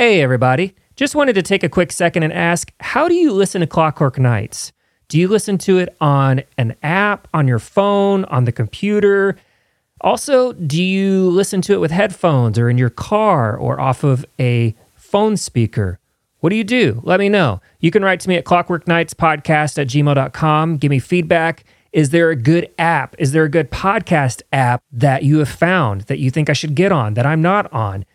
Hey, everybody. Just wanted to take a quick second and ask how do you listen to Clockwork Nights? Do you listen to it on an app, on your phone, on the computer? Also, do you listen to it with headphones or in your car or off of a phone speaker? What do you do? Let me know. You can write to me at clockworknightspodcast at gmail.com. Give me feedback. Is there a good app? Is there a good podcast app that you have found that you think I should get on that I'm not on?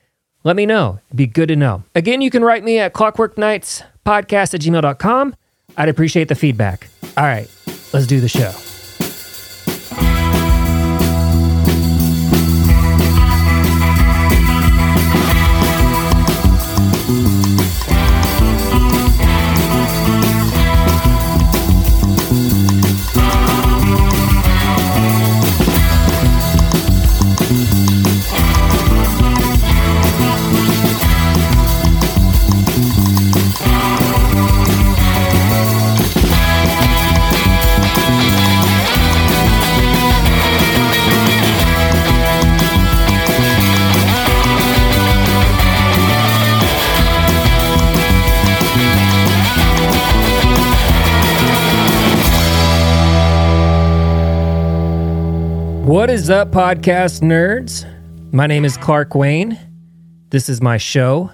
Let me know. It'd be good to know. Again, you can write me at clockworknightspodcast at gmail.com. I'd appreciate the feedback. All right, let's do the show. What is up, podcast nerds? My name is Clark Wayne. This is my show.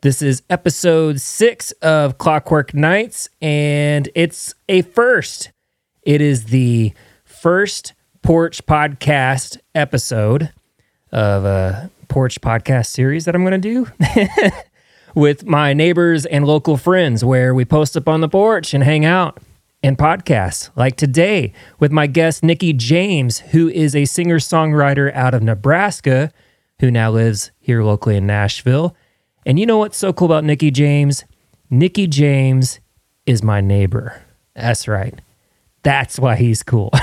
This is episode six of Clockwork Nights, and it's a first. It is the first Porch Podcast episode of a Porch Podcast series that I'm going to do with my neighbors and local friends, where we post up on the porch and hang out and podcasts like today with my guest Nicky James, who is a singer songwriter out of Nebraska, who now lives here locally in Nashville. And you know what's so cool about Nicky James? Nicky James is my neighbor. That's right. That's why he's cool.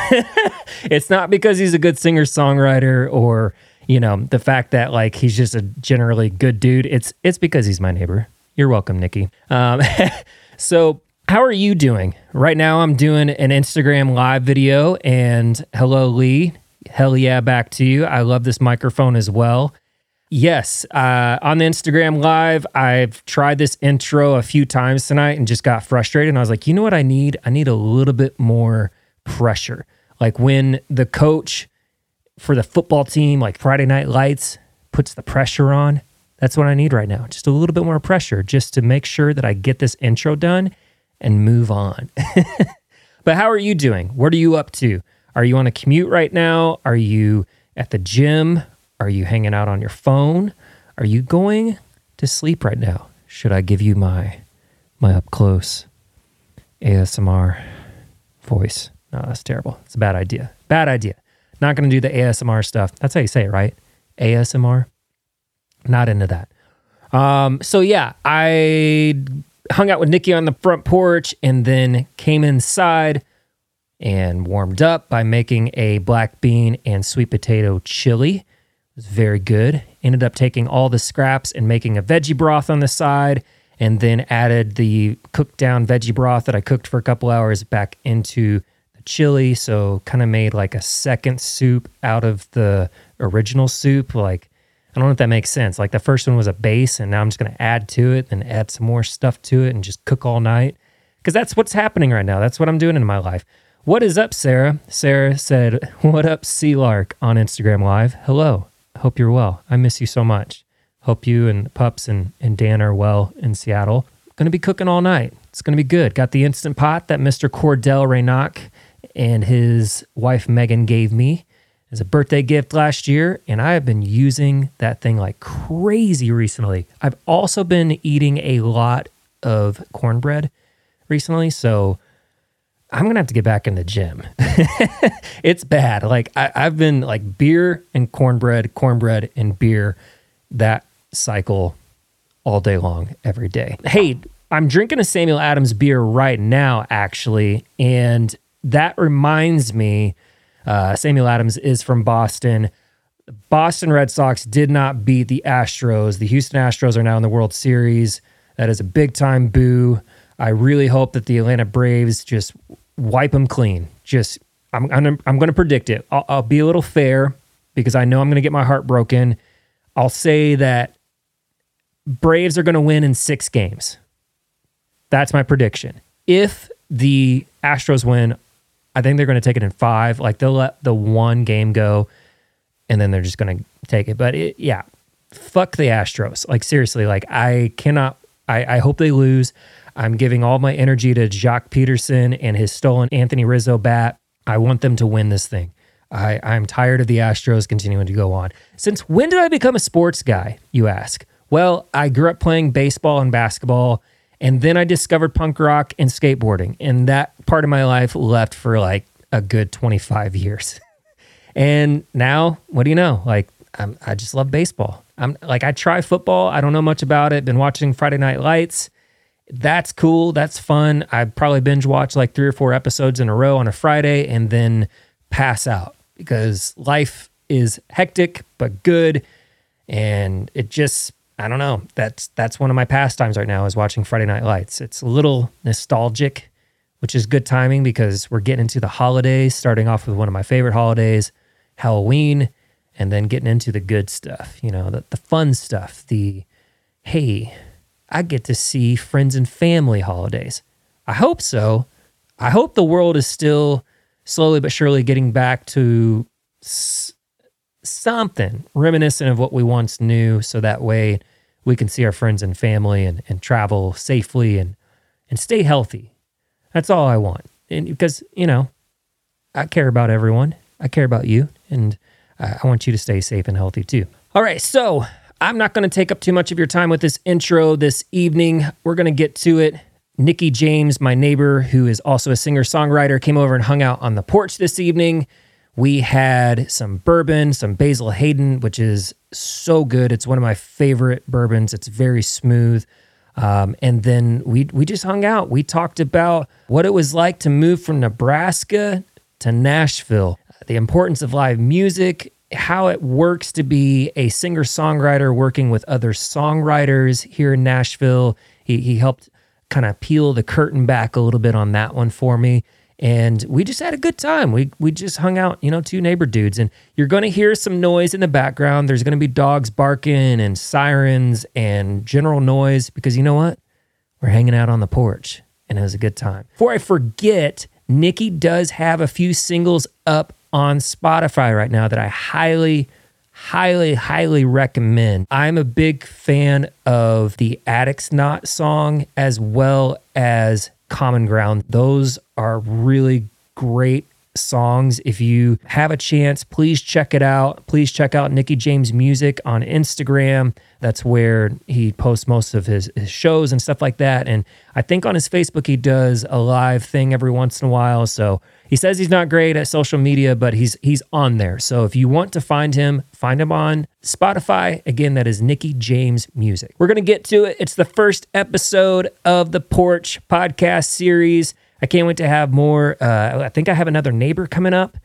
it's not because he's a good singer songwriter or, you know, the fact that like he's just a generally good dude. It's it's because he's my neighbor. You're welcome, Nicky. Um, so how are you doing? Right now, I'm doing an Instagram live video, and hello, Lee. Hell yeah, back to you. I love this microphone as well. Yes, uh, on the Instagram live, I've tried this intro a few times tonight and just got frustrated. And I was like, you know what I need? I need a little bit more pressure. Like when the coach for the football team, like Friday Night Lights, puts the pressure on. That's what I need right now. Just a little bit more pressure just to make sure that I get this intro done and move on. but how are you doing? What are you up to? Are you on a commute right now? Are you at the gym? Are you hanging out on your phone? Are you going to sleep right now? Should I give you my my up close ASMR voice? No, that's terrible. It's a bad idea. Bad idea. Not going to do the ASMR stuff. That's how you say it, right? ASMR. Not into that. Um, so yeah, I hung out with Nicky on the front porch and then came inside and warmed up by making a black bean and sweet potato chili. It was very good. Ended up taking all the scraps and making a veggie broth on the side and then added the cooked down veggie broth that I cooked for a couple hours back into the chili. So kind of made like a second soup out of the original soup. Like I don't know if that makes sense. Like the first one was a base, and now I'm just going to add to it and add some more stuff to it and just cook all night. Because that's what's happening right now. That's what I'm doing in my life. What is up, Sarah? Sarah said, What up, Sea Lark on Instagram Live? Hello. Hope you're well. I miss you so much. Hope you and Pups and, and Dan are well in Seattle. To be cooking all night. It's to be good. Got the Instant Pot that Mr. Cordell Raynock and his wife Megan gave me as a birthday gift last year, and I have been using that thing like crazy recently. I've also been eating a lot of cornbread recently, so I'm gonna have to get back in the gym. it's bad. Like I, have been like beer and cornbread, cornbread and beer, that cycle all day long, every day. Hey, I'm drinking a Samuel Adams beer right now, actually, and that reminds me uh, Samuel Adams is from Boston. Boston Red Sox did not beat the Astros. The Houston Astros are now in the World Series. That is a big time boo. I really hope that the Atlanta Braves just wipe them clean. Just I'm I'm, I'm going to predict it. I'll, I'll be a little fair because I know I'm going to get my heart broken. I'll say that Braves are going to win in six games. That's my prediction. If the Astros win, I think they're going to take it in five. Like they'll let the one game go and then they're just going to take it. But it, yeah, fuck the Astros. Like seriously, like I cannot, I, I hope they lose. I'm giving all my energy to Joc Pederson and his stolen Anthony Rizzo bat. I want them to win this thing. I, I'm tired of the Astros continuing to go on. Since when did I become a sports guy, you ask? Well, I grew up playing baseball and basketball, and then I discovered punk rock and skateboarding. And that part of my life left for like a good 25 years. and now, what do you know? Like, I'm, I just love baseball. I'm like, I try football. I don't know much about it. Been watching Friday Night Lights. That's cool. That's fun. I probably binge watch like three or four episodes in a row on a Friday and then pass out because life is hectic but good and it just I don't know. That's that's one of my pastimes right now is watching Friday Night Lights. It's a little nostalgic, which is good timing because we're getting into the holidays, starting off with one of my favorite holidays, Halloween, and then getting into the good stuff, you know, the, the fun stuff, the hey, I get to see friends and family holidays. I hope so. I hope the world is still slowly but surely getting back to s- something reminiscent of what we once knew so that way we can see our friends and family and, and travel safely and, and stay healthy. That's all I want. And because, you know, I care about everyone. I care about you and I want you to stay safe and healthy too. All right. So I'm not going to take up too much of your time with this intro this evening. We're going to get to it. Nicky James, my neighbor, who is also a singer songwriter, came over and hung out on the porch this evening. We had some bourbon, some Basil Hayden, which is so good. It's one of my favorite bourbons. It's very smooth. Um, and then we we just hung out. We talked about what it was like to move from Nebraska to Nashville, the importance of live music, how it works to be a singer songwriter working with other songwriters here in Nashville. He he helped kind of peel the curtain back a little bit on that one for me and we just had a good time. We we just hung out, you know, two neighbor dudes, and you're going to hear some noise in the background. There's going to be dogs barking and sirens and general noise because you know what? We're hanging out on the porch, and it was a good time. Before I forget, Nicky does have a few singles up on Spotify right now that I highly highly, highly recommend. I'm a big fan of the Addicts Knot song as well as Common Ground. Those are really great songs. If you have a chance, please check it out. Please check out Nicky James Music on Instagram. That's where he posts most of his, his shows and stuff like that. And I think on his Facebook, he does a live thing every once in a while. So he says he's not great at social media, but he's he's on there. So if you want to find him, find him on Spotify. Again, that is Nicky James Music. We're gonna get to it. It's the first episode of the Porch podcast series. I can't wait to have more. Uh, I think I have another neighbor coming up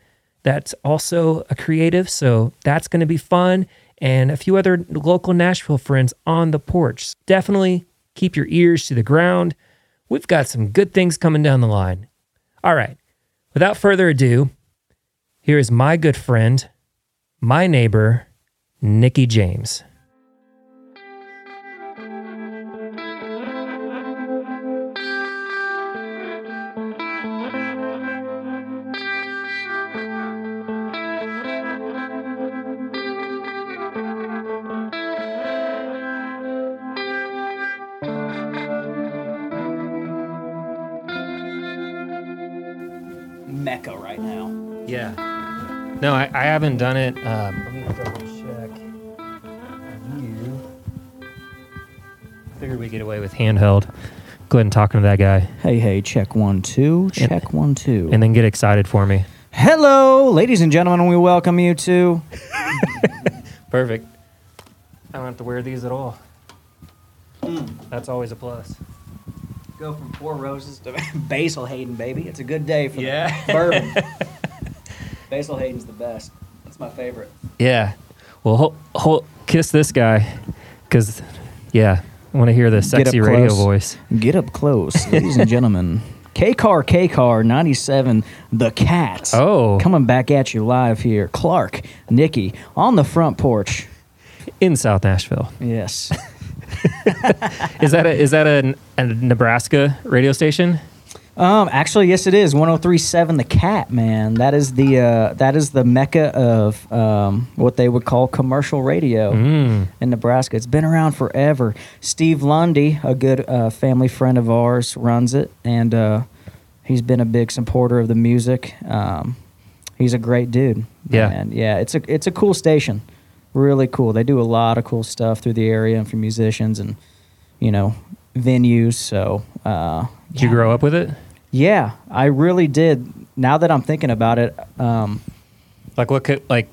that's also a creative, so that's going to be fun. And a few other local Nashville friends on the porch. Definitely keep your ears to the ground. We've got some good things coming down the line. All right, without further ado, here is my good friend, my neighbor, Nicky James. I, I haven't done it. Um, let me double check. You. Figured we get away with handheld. Go ahead and talk to that guy, Hey, hey, check one, two, check one, two. and then get excited for me. Hello, ladies and gentlemen, we welcome you to. Perfect. I don't have to wear these at all. That's always a plus. Go from Four Roses to Basil Hayden, baby. It's a good day for Yeah. the bourbon. Basil Hayden's the best. That's my favorite. Yeah. Well, hol- hol- kiss this guy, because yeah, I want to hear the sexy radio close. voice. Get up close, ladies and gentlemen. K Car K Car 97, The Cats. Oh. Coming back at you live here. Clark, Nicky, on the front porch. In South Nashville. Yes. is that a, is that a, a Nebraska radio station? Um, actually, yes, it is 103.7 The Cat, man. That is the uh, that is the mecca of um, what they would call commercial radio Mm. in Nebraska. It's been around forever. Steve Lundy, a good uh, family friend of ours, runs it, and uh, he's been a big supporter of the music. Um, he's a great dude. Yeah. and yeah, it's a it's a cool station, really cool. They do a lot of cool stuff through the area and for musicians and you know venues. So. Uh, Did you grow up with it? Yeah, I really did. Now that I'm thinking about it, um, Like what could like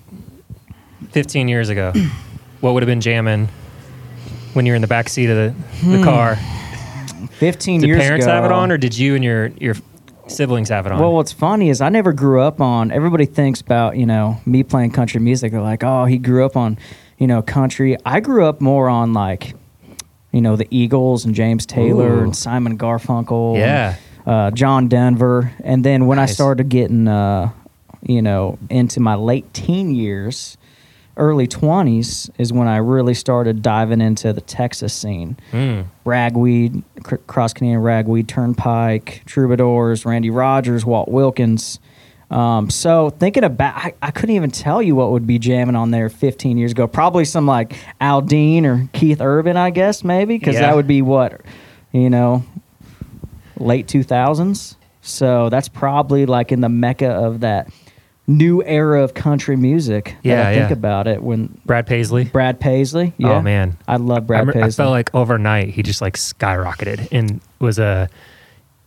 15 years ago? what would have been jamming when you're in the back seat of the, the Hmm. car? 15 Did years parents ago. have it on, or did you and your your siblings have it on? Well, what's funny is I never grew up on. Everybody thinks about you know me playing country music. They're like, oh, he grew up on, you know, country. I grew up more on like, you know, the Eagles and James Taylor Ooh. and Simon Garfunkel. and, Yeah. Uh, John Denver, and then when I started getting, uh, you know, into my late teen years, early twenties is when I really started diving into the Texas scene. Mm. Ragweed, cr- Cross Canadian Ragweed, Turnpike, Troubadours, Randy Rogers, Walt Wilkins. Um, so thinking about, I, I couldn't even tell you what would be jamming on there 15 years ago. Probably some like Aldean or Keith Urban, I guess maybe, because Yeah. that would be what, you know, late 2000s. So that's probably like in the mecca of that new era of country music. Yeah, I think yeah. about it when Brad Paisley. Brad Paisley. Yeah. Oh man, I love Brad rem- I Paisley. felt like overnight he just like skyrocketed and was a,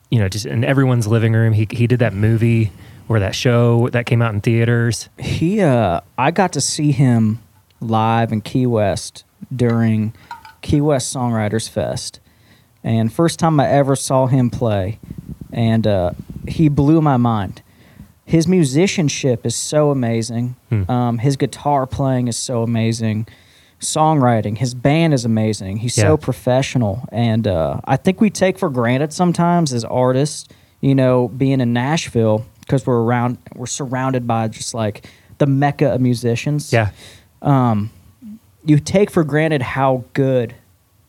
you know, just in everyone's living room. He he did that movie or that show that came out in theaters. He, uh, I got to see him live in Key West during Key West Songwriters Fest, and first time I ever saw him play, and uh, he blew my mind. His musicianship is so amazing. Hmm. Um, his guitar playing is so amazing. Songwriting, his band is amazing. He's Yeah. so professional, and uh, I think we take for granted sometimes as artists, you know, being in Nashville because we're around, we're surrounded by just like the mecca of musicians Yeah, um, you take for granted how good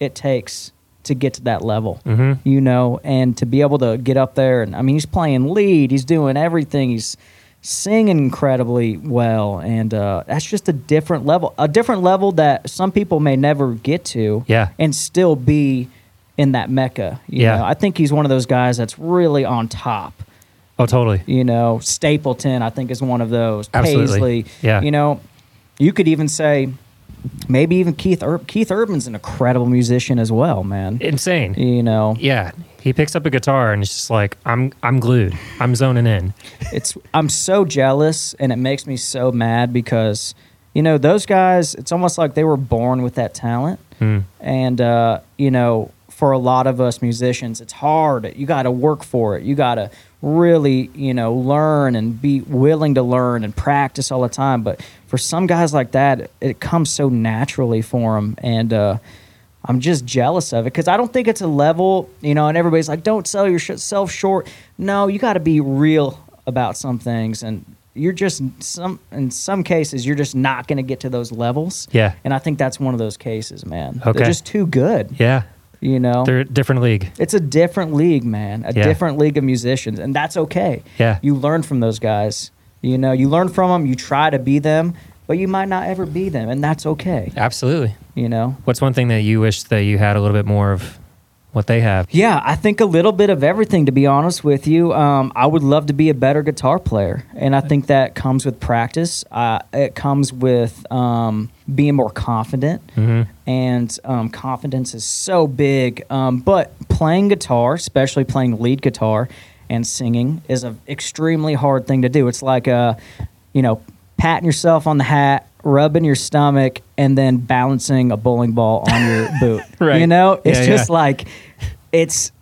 it takes to get to that level, hmm you know, and to be able to get up there. And I mean, he's playing lead, he's doing everything, he's singing incredibly well, and uh, that's just a different level, a different level that some people may never get to, Yeah. and still be in that mecca. You Yeah. know? I think he's one of those guys that's really on top. Oh, totally. You know, Stapleton, I think, is one of those. Absolutely. Paisley. Yeah. You know, you could even say maybe even Keith Keith Urban's an incredible musician as well, man. Insane. You know, Yeah, he picks up a guitar and it's just like I'm I'm glued. I'm zoning in. it's I'm so jealous and it makes me so mad because you know those guys. It's almost like they were born with that talent, Hmm. and uh, you know, for a lot of us musicians, it's hard. You got to work for it. You got to really, you know, learn and be willing to learn and practice all the time. But for some guys like that, it comes so naturally for them, and uh, I'm just jealous of it because I don't think it's a level, you know. And everybody's like, "Don't sell yourself short." No, you got to be real about some things, and you're just some. In some cases, you're just not going to get to those levels. Yeah. And I think that's one of those cases, man. Okay. They're just too good. Yeah, You know, they're a different league. it's a different league, man. A Yeah. different league of musicians, and that's okay. Yeah. You learn from those guys. You know, you learn from them. You try to be them, but you might not ever be them, and that's okay. Absolutely. You know. What's one thing that you wish that you had a little bit more of what they have? Yeah, I think a little bit of everything. To be honest with you, um, I would love to be a better guitar player, and I think that comes with practice. Uh, it comes with um, being more confident, hmm and um, confidence is so big. Um, but playing guitar, especially playing lead guitar and singing, is an extremely hard thing to do. It's like uh, you know, patting yourself on the hat, rubbing your stomach, and then balancing a bowling ball on your boot. Right. You know, it's Yeah, just yeah. like it's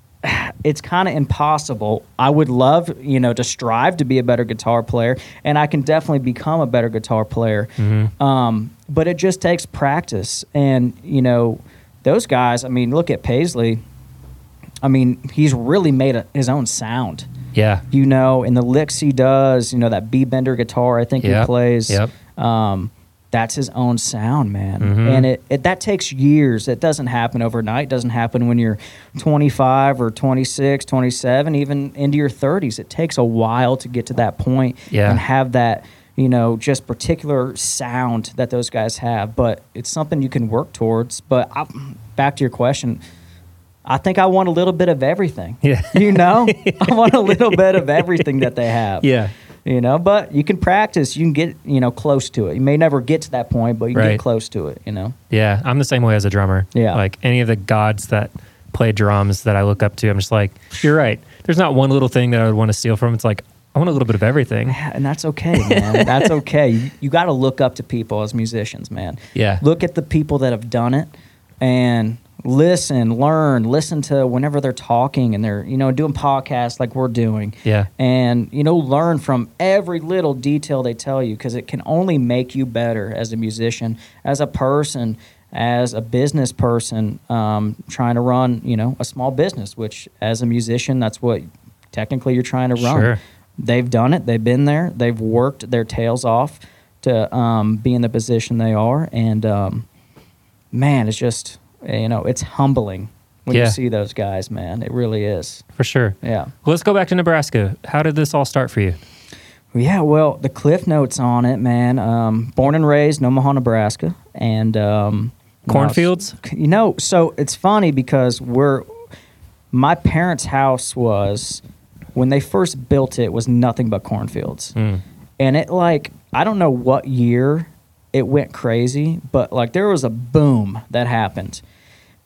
it's kind of impossible. I would love, you know, to strive to be a better guitar player, and I can definitely become a better guitar player. Mm-hmm. Um, but it just takes practice, and you know, those guys. I mean, look at Paisley. I mean, he's really made a, his own sound. Yeah. You know, and the licks he does. You know that B bender guitar. I think he plays. Yep. Um, that's his own sound, man. Mhm. And it, it that takes years. It doesn't happen overnight. It doesn't happen when you're 25 or 26, 27, even into your 30s. It takes a while to get to that point Yeah. and have that, you know, just particular sound that those guys have. But it's something you can work towards. But I, back to your question, I think I want a little bit of everything. Yeah. You know, I want a little bit of everything that they have Yeah. You know but you can practice you can get you know close to it you may never get to that point but you can Right. get close to it you know Yeah, I'm the same way as a drummer. Yeah. Like any of the gods that play drums that I look up to, I'm just like, you're right. There's not one little thing that I would want to steal from. It's like, I want a little bit of everything. and that's okay man that's okay you, you got to look up to people as musicians man Yeah. look at the people that have done it and listen learn listen to whenever they're talking and they're you know doing podcasts like we're doing. Yeah. and you know learn from every little detail they tell you because it can only make you better as a musician as a person as a business person um, trying to run you know a small business which as a musician that's what technically you're trying to run. Sure. they've done it. They've been there. They've worked their tails off to um, be in the position they are. And um, man it's just you know it's humbling when Yeah. you see those guys man it really is For sure. yeah Well, let's go back to Nebraska. How did this all start for you? Yeah, well, the cliff notes on it, man. Um, born and raised in Omaha, Nebraska, and um, I was- Cornfields? You know, so it's funny because we're my parents' house was when they first built it was nothing but cornfields, Mm. and it like I don't know what year it went crazy, but like there was a boom that happened.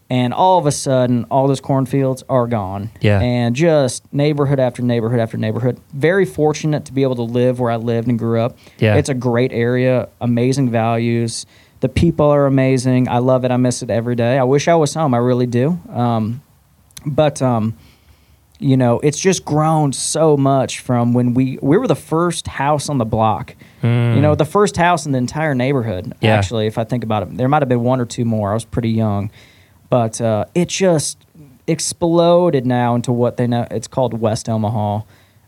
And all of a sudden, all those cornfields are gone. Yeah. And just neighborhood after neighborhood after neighborhood. Very fortunate to be able to live where I lived and grew up. Yeah. It's a great area, amazing values. The people are amazing. I love it. I miss it every day. I wish I was home. I really do. Um, but um, you know, it's just grown so much from when we we were the first house on the block. You know, the first house in the entire neighborhood. Yeah. Actually, if I think about it, there might have been one or two more. I was pretty young, but uh, it just exploded now into what they know. It's called West Omaha,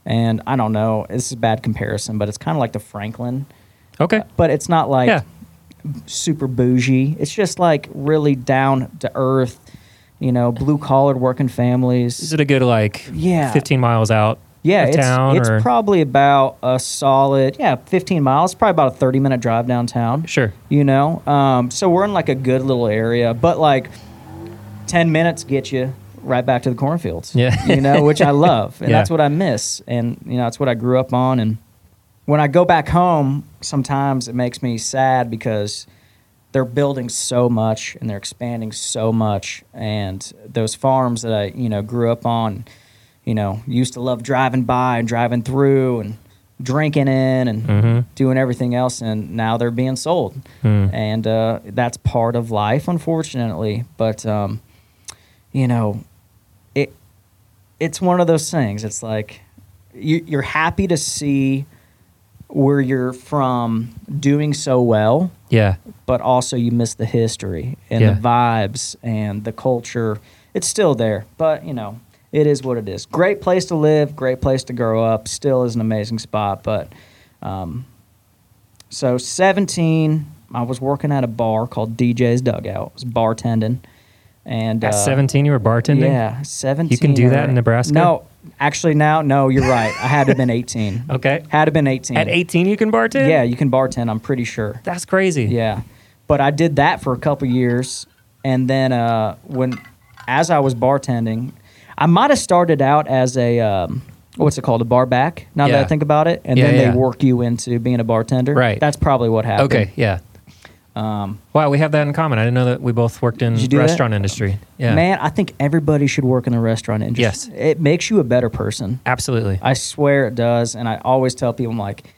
and I don't know. This is a bad comparison, but it's kind of like the Franklin, Okay. but it's not like Yeah. super bougie. It's just like really down to earth. You know, blue collared working families. Is it a good like Yeah. 15 miles out Yeah, of it's, town it's or probably about a solid, yeah, 15 miles. Probably about a 30 minute drive downtown. Sure. You know, um, so we're in like a good little area, but like 10 minutes get you right back to the cornfields. Yeah. You know, which I love. And Yeah. that's what I miss. And, you know, that's what I grew up on. And when I go back home, sometimes it makes me sad because they're building so much and they're expanding so much and those farms that I you know grew up on you know used to love driving by and driving through and drinking in and Mhm. doing everything else and now they're being sold Hmm. and uh, that's part of life unfortunately but um, you know it it's one of those things it's like you, you're happy to see where you're from doing so well Yeah. but also you miss the history and Yeah. the vibes and the culture. It's still there, but you know, it is what it is. Great place to live, great place to grow up. Still is an amazing spot, but um, so 17, I was working at a bar called DJ's Dugout. I was bartending, and At uh, 17 you were bartending? Yeah, 17. You can do that in Nebraska? No, actually, now no, you're right. I had to have been 18. Okay. Had to have been 18. At 18 you can bartend? Yeah, you can bartend. I'm pretty sure. That's crazy. Yeah, but I did that for a couple years, and then uh, when, as I was bartending, I might have started out as a um, what's it called, a bar back. Now that I think about it, and Yeah, then yeah. they work you into being a bartender. Right. That's probably what happened. Okay, yeah. Um, Wow, we have that in common. I didn't know that we both worked in you that? restaurant industry. Yeah. Man, I think everybody should work in the restaurant industry. Yes. It makes you a better person. Absolutely. I swear it does. And I always tell people, I'm like,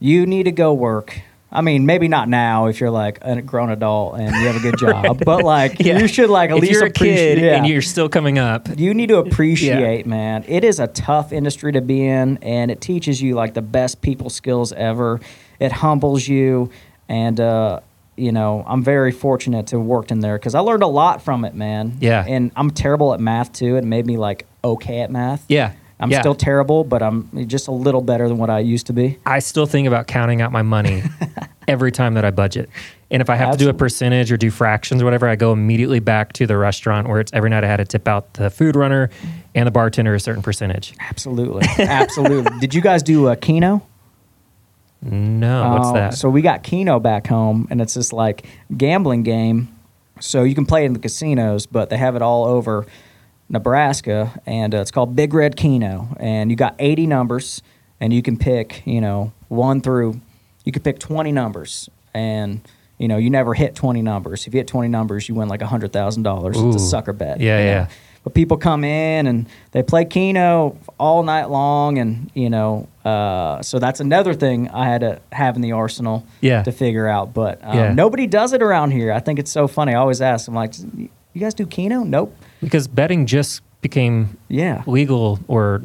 you need to go work. I mean, maybe not now if you're like a grown adult and you have a good job, but like Yeah. you should like at if least you're a appreciate- kid yeah. and you're still coming up, you need to appreciate, man. It is a tough industry to be in, and it teaches you like the best people skills ever. It humbles you, and uh, you know, I'm very fortunate to have worked in there because I learned a lot from it, man. Yeah. and I'm terrible at math too. It made me like okay at math. yeah. I'm yeah. still terrible, but I'm just a little better than what I used to be. I still think about counting out my money every time that I budget. And if I have to do a percentage or do fractions or whatever, I go immediately back to the restaurant where it's every night I had to tip out the food runner and the bartender a certain percentage. Absolutely, absolutely. Did you guys do a Keno? No, what's Oh, that? So we got Keno back home, and it's this like gambling game. So you can play it in the casinos, but they have it all over Nebraska, and uh, it's called Big Red Keno. And you got 80 numbers, and you can pick, you know, one through, you can pick 20 numbers, and you know, you never hit 20 numbers. If you hit 20 numbers, you win like hundred thousand dollars. It's a sucker bet. Yeah, yeah. know. But people come in and they play Keno all night long, and you know, uh, so that's another thing I had to have in the arsenal Yeah. to figure out. But um, Yeah. nobody does it around here. I think it's so funny. I always ask, I'm like, you guys do Keno? Nope. because betting just became Yeah. legal or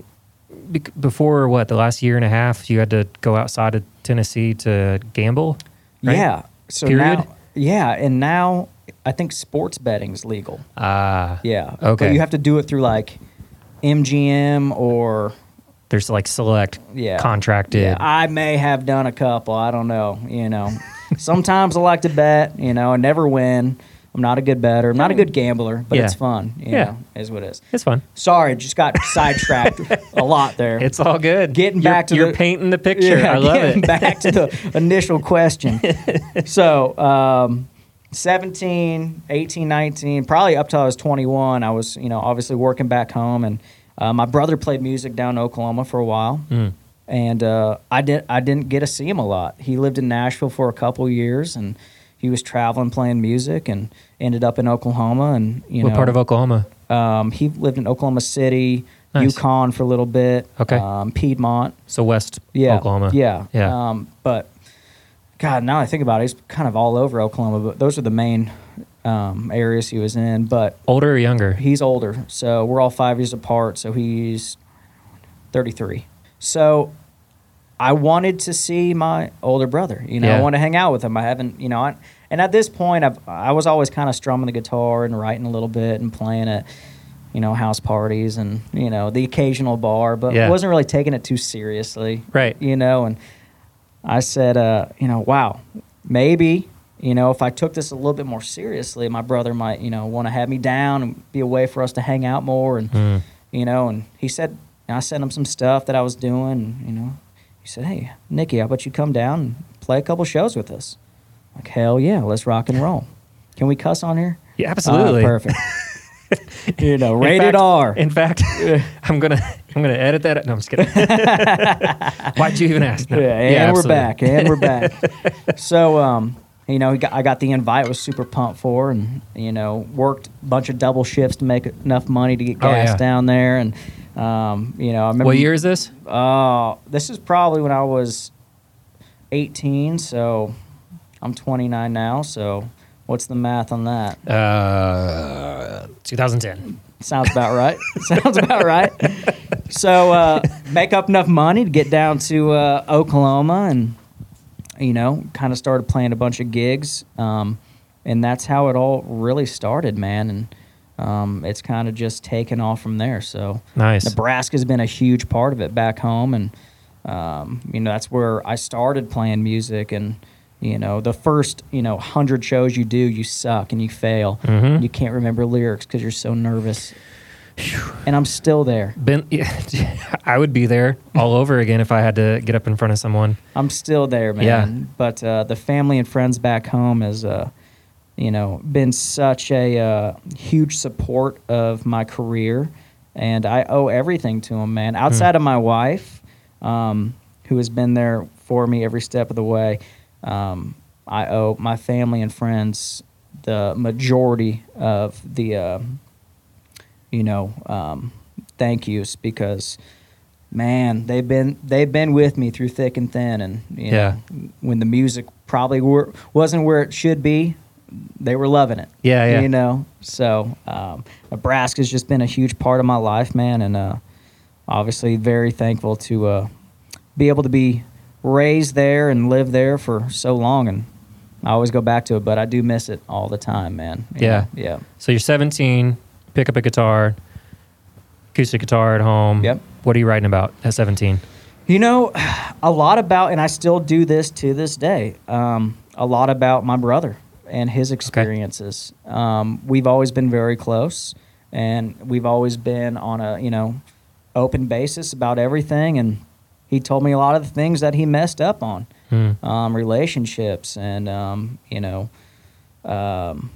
before what the last year and a half you had to go outside of Tennessee to gamble. right? Yeah. So Period? now, yeah, and now I think sports betting's legal. Ah, Yeah. Okay. But you have to do it through like MGM or there's like select yeah contracted. Yeah, I may have done a couple. I don't know. You know, sometimes I like to bet. You know, I never win. I'm not a good better. I'm not a good gambler, but Yeah. it's fun. You Yeah. know, is what it is. It's fun. Sorry, just got sidetracked a lot there. It's all good. Getting You're- back to you're the- painting the picture. Yeah, I love getting it. back to the initial question. so, um, 17, 18, 19, probably up till I was 21, I was, you know, obviously working back home. And uh, my brother played music down in Oklahoma for a while. Mm. And uh, I, did, I didn't get to see him a lot. He lived in Nashville for a couple years and he was traveling playing music and ended up in Oklahoma. And, you what know, part of Oklahoma? um, he lived in Oklahoma City, Nice. Yukon for a little bit, Okay. um, Piedmont So West yeah, Oklahoma. Yeah, Yeah. Um, but God, now I think about it, he's kind of all over Oklahoma. But those are the main um, areas he was in. But Older or younger? he's older, so we're all five years apart. So he's thirty-three. So I wanted to see my older brother. You know, I want to hang out with him. I haven't, you know, I, and at this point, I've I was always kind of strumming the guitar and writing a little bit and playing at, you know, house parties and you know the occasional bar, but Yeah. wasn't really taking it too seriously. Right. You know, and I said, uh, you know, wow, maybe. You know, if I took this a little bit more seriously, my brother might, you know, want to have me down and be a way for us to hang out more. And, Mm. you know, and he said, I sent him some stuff that I was doing. And, you know, he said, hey, Nicky, how about you come down and play a couple shows with us? Like, hell yeah, let's rock and roll. Can we cuss on here? Yeah, absolutely. Ah, perfect. you know, rated fact- R. In fact, I'm gonna I'm gonna edit that. No, I'm just kidding. Why'd you even ask? No. Yeah, and we're absolutely. back, and we're back. so, um, you know, I got the invite. Was super pumped for, and you know, worked a bunch of double shifts to make enough money to get Oh, gas yeah. down there, and um, you know, I remember. What year is this? Uh, this is probably when I was 18. So, I'm 29 now. So, what's the math on that? Uh, 2010. Sounds about right. Sounds about right. So uh, make up enough money to get down to uh, Oklahoma, and you know, kind of started playing a bunch of gigs, um, and that's how it all really started, man. And um, it's kind of just taken off from there. So Nice. Nebraska's been a huge part of it back home, and um, you know that's where I started playing music. And you know, the first you know hundred shows you do, you suck and you fail. Mhm. You can't remember lyrics because you're so nervous. And I'm still there. Been, yeah, I would be there all over again if I had to get up in front of someone. I'm still there, man. Yeah. But uh, the family and friends back home has, uh, you know, been such a uh, huge support of my career, and I owe everything to them, man. Outside of my wife, um, who has been there for me every step of the way, um, I owe my family and friends the majority of the, uh, you know, um, thank yous because man, they've been they've been with me through thick and thin, and you Yeah. know, when the music probably were, wasn't where it should be, they were loving it. Yeah, yeah. You know, so um, Nebraska's just been a huge part of my life, man, and uh, obviously very thankful to uh, be able to be raised there and lived there for so long, and I always go back to it, but I do miss it all the time, man. You Yeah. yeah, So you're 17, pick up a guitar, acoustic guitar at home. Yep. What are you writing about at 17? You know, a lot about, and I still do this to this day. Um, a lot about my brother and his experiences. Um, we've always been very close, and we've always been on a you know open basis about everything. And he told me a lot of the things that he messed up on, Hmm. um, relationships, and um, you know, um,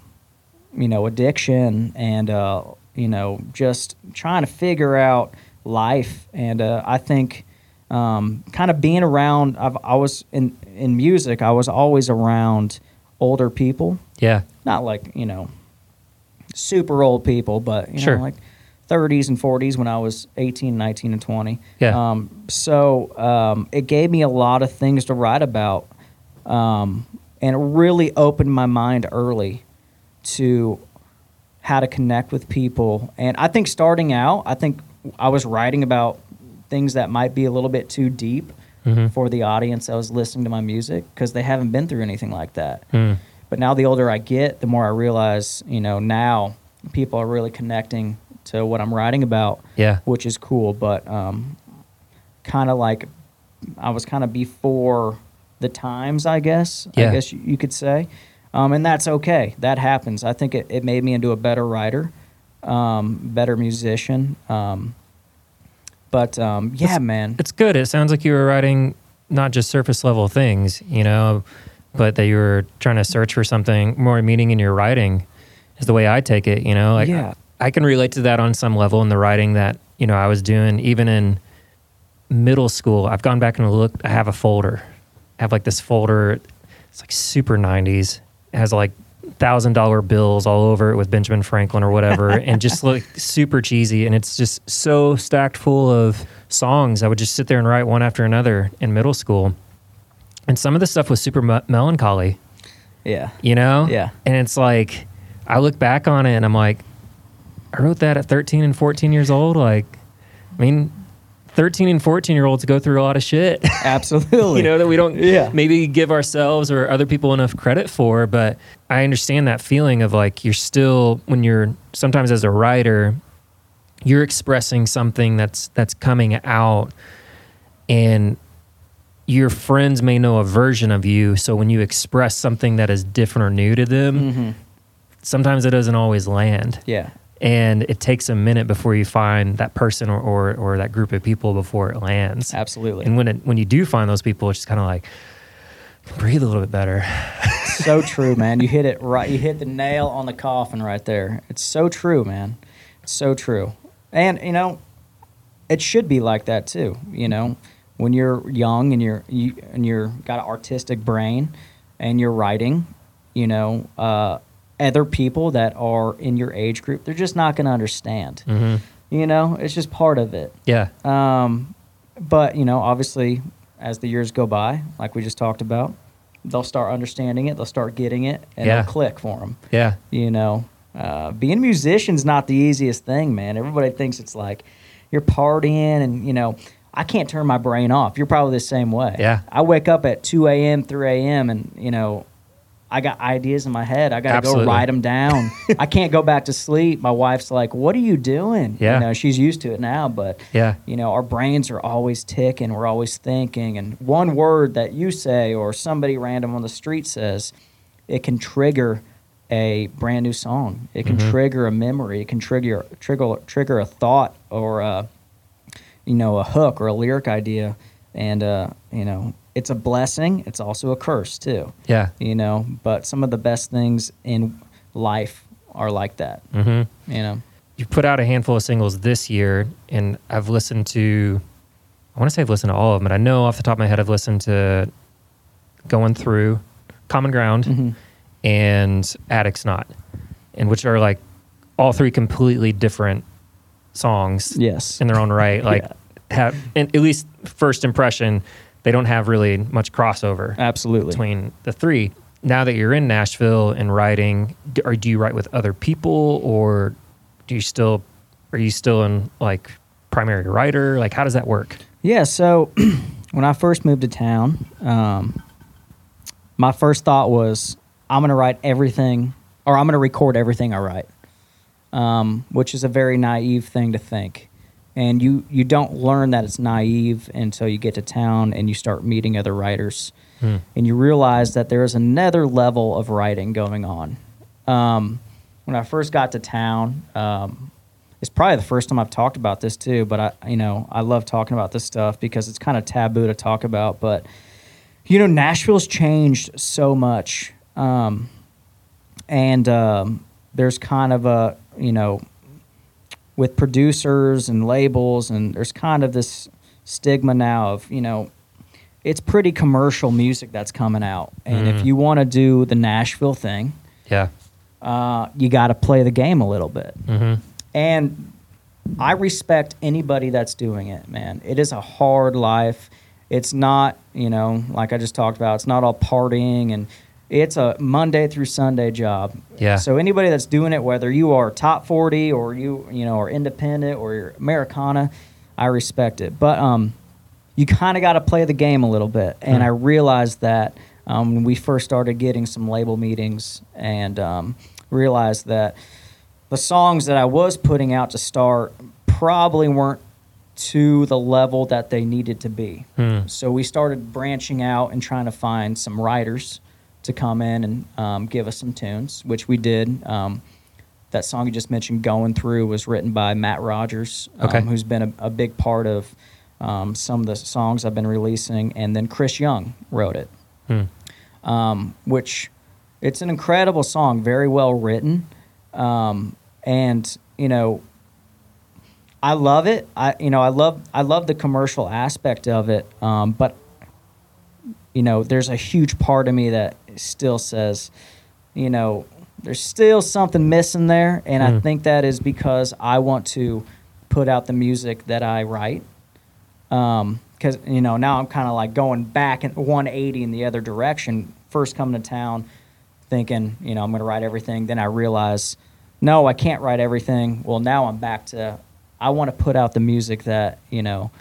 you know, addiction, and uh, you know, just trying to figure out life. And uh, I think um, kind of being around. I've, I was in in music. I was always around older people, Yeah. not like you know, super old people, but you Sure. know, like 30s and 40s when I was 18, 19, and 20. Yeah. Um, so um, it gave me a lot of things to write about, um, and it really opened my mind early to how to connect with people. And I think starting out, I think I was writing about things that might be a little bit too deep Mhm. for the audience that was listening to my music because they haven't been through anything like that. Hmm. But now the older I get, the more I realize, you know, now people are really connecting to what I'm writing about, Yeah. which is cool. But um, kind of like I was kind of before the times, I guess. Yeah. I guess you, could say. Um, and that's okay. That happens. I think it, it made me into a better writer, um, better musician. Um, but um, yeah, man. It's good. It sounds like you were writing not just surface level things, you know, but that you were trying to search for something more meaning in your writing is the way I take it, you know? Like Yeah. I can relate to that on some level in the writing that, you know, I was doing even in middle school. I've gone back and looked, I have a folder. I have like this folder. It's like super 90s. It has like thousand dollar bills all over it with Benjamin Franklin or whatever, and just like super cheesy. And it's just so stacked full of songs. I would just sit there and write one after another in middle school. And some of the stuff was super me- melancholy, Yeah. you know? Yeah. And it's like, I look back on it and I'm like, I wrote that at 13 and 14 years old. Like, I mean, 13 and 14 year olds go through a lot of shit. Absolutely. you know that we don't Yeah. maybe give ourselves or other people enough credit for but i understand that feeling of like you're still when you're sometimes as a writer you're expressing something that's that's coming out and your friends may know a version of you so when you express something that is different or new to them hmm sometimes it doesn't always land Yeah. And it takes a minute before you find that person or, or, or that group of people before it lands Absolutely. and when it, when you do find those people, it's just kind of like breathe a little bit better. so true, man. You hit it right. You hit the nail on the coffin right there. It's so true, man. It's so true. And you know, it should be like that too. You know, when you're young and you're you, and you're got an artistic brain and you're writing, you know, uh, other people that are in your age group, they're just not going to understand. hmm You know, it's just part of it. Yeah, Um, but you know, obviously, as the years go by, like we just talked about, they'll start understanding it. They'll start getting it, and Yeah. it'll click for them. yeah, You know, uh, being a musician's not the easiest thing, man. Everybody thinks it's like you're partying, and you know, I can't turn my brain off. You're probably the same way. Yeah. I wake up at 2 a.m., 3 a.m., and you know. I got ideas in my head. I got to go write them down. I can't go back to sleep. My wife's like, "What are you doing?" Yeah. You know, she's used to it now, but yeah, you know our brains are always ticking we're always thinking and one word that you say or somebody random on the street says it can trigger a brand new song it can Mhm. trigger a memory it can trigger trigger trigger a thought or a, you know a hook or a lyric idea and uh, you know it's a blessing it's also a curse too yeah. you know but some of the best things in life are like that hmm you know You put out a handful of singles this year, and I've listened to. I want to say I've listened to all of them, but I know off the top of my head I've listened to "Going Through," "Common Ground," Mhm. and "Addicts Not," and which are like all three completely different songs. yes in their own right. Like, Yeah. have and at least first impression, they don't have really much crossover absolutely between the three. Now that you're in Nashville and writing, or do you write with other people, or do you still are you still in like primary writer? Like, how does that work? Yeah, so when I first moved to town, um, my first thought was I'm going to write everything, or I'm going to record everything I write, um, which is a very naive thing to think. And you you don't learn that it's naive until you get to town and you start meeting other writers, Hmm. and you realize that there is another level of writing going on. Um, when I first got to town, um, it's probably the first time I've talked about this too. But I, you know, I love talking about this stuff because it's kind of taboo to talk about. But you know, Nashville's changed so much, um, and um, there's kind of a you know, with producers and labels, and there's kind of this stigma now of you know, it's pretty commercial music that's coming out, and if Mhm. you want to do the Nashville thing, Yeah. uh, you got to play the game a little bit. hmm And I respect anybody that's doing it, man. It is a hard life. It's not, you know, like I just talked about, it's not all partying and it's a Monday through Sunday job. Yeah. So anybody that's doing it, whether you are top 40 or you, you know, are independent or you're Americana, I respect it. But um, you kind of got to play the game a little bit. And Hmm. I realized that um, when we first started getting some label meetings and um, realized that the songs that I was putting out to start probably weren't to the level that they needed to be. Hmm. So we started branching out and trying to find some writers to come in and um, give us some tunes, which we did. Um, that song you just mentioned, "Going Through," was written by Matt Rogers, um, Okay. who's been a, a big part of um, some of the songs I've been releasing, and then Chris Young wrote it Hmm. um, which it's an incredible song, very well written, um, and you know, I love it. I you know I love I love the commercial aspect of it, um, but you know, there's a huge part of me that still says, you know, there's still something missing there, and I Mm. think that is because I want to put out the music that I write because you know now I'm kind of like going back in 180 in the other direction. First coming to town, thinking you know I'm going to write everything. Then I realize, no, I can't write everything. Well, now I'm back to I want to put out the music that you know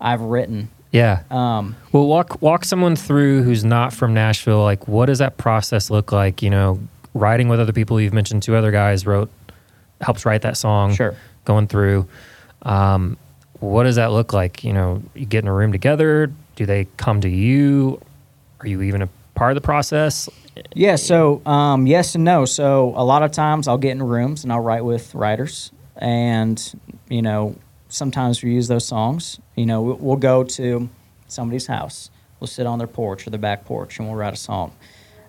I've written. Yeah. Um, Well, walk walk someone through who's not from Nashville. Like, what does that process look like? You know, writing with other people. You've mentioned two other guys wrote, helps write that song. Sure. Going through, um, what does that look like? You know, you get in a room together. Do they come to you? Are you even a part of the process? Yeah, so um, yes and no. So a lot of times I'll get in rooms and I'll write with writers, and you know sometimes we use those songs. You know we'll, we'll go to somebody's house, we'll sit on their porch or their back porch, and we'll write a song.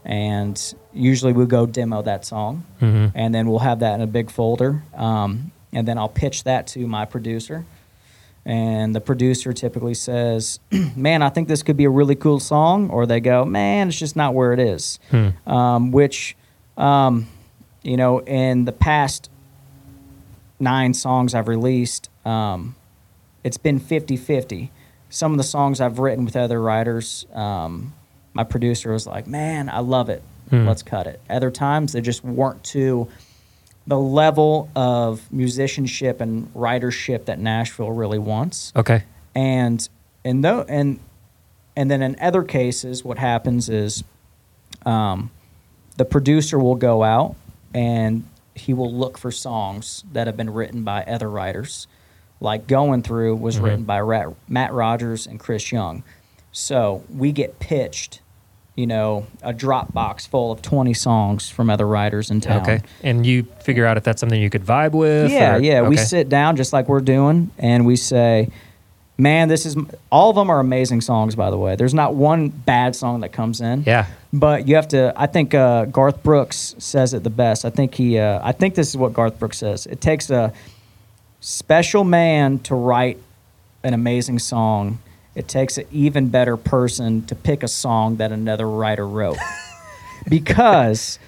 And usually we'll go demo that song, Mhm. and then we'll have that in a big folder, um, and then I'll pitch that to my producer. And the producer typically says, "Man, I think this could be a really cool song," or they go, "Man, it's just not where it is." Hmm. um, which, um, you know, in the past nine songs I've released, um, it's been 50 50. Some of the songs I've written with other writers, um, my producer was like, man, I love it. Hmm. Let's cut it. Other times they just weren't to the level of musicianship and writership that Nashville really wants Okay. and and though and and then in other cases what happens is um, the producer will go out and he will look for songs that have been written by other writers like going through was Mhm. written by Rat, matt rogers and chris young so we get pitched you know a dropbox full of 20 songs from other writers in town Okay. And you figure out if that's something you could vibe with. yeah, or- yeah. We sit down just like we're doing, and we say, "Man, this is." All of them are amazing songs, by the way. There's not one bad song that comes in. Yeah. But you have to. I think uh, Garth Brooks says it the best. I think he. Uh, I think this is what Garth Brooks says. It takes a special man to write an amazing song. It takes an even better person to pick a song that another writer wrote. because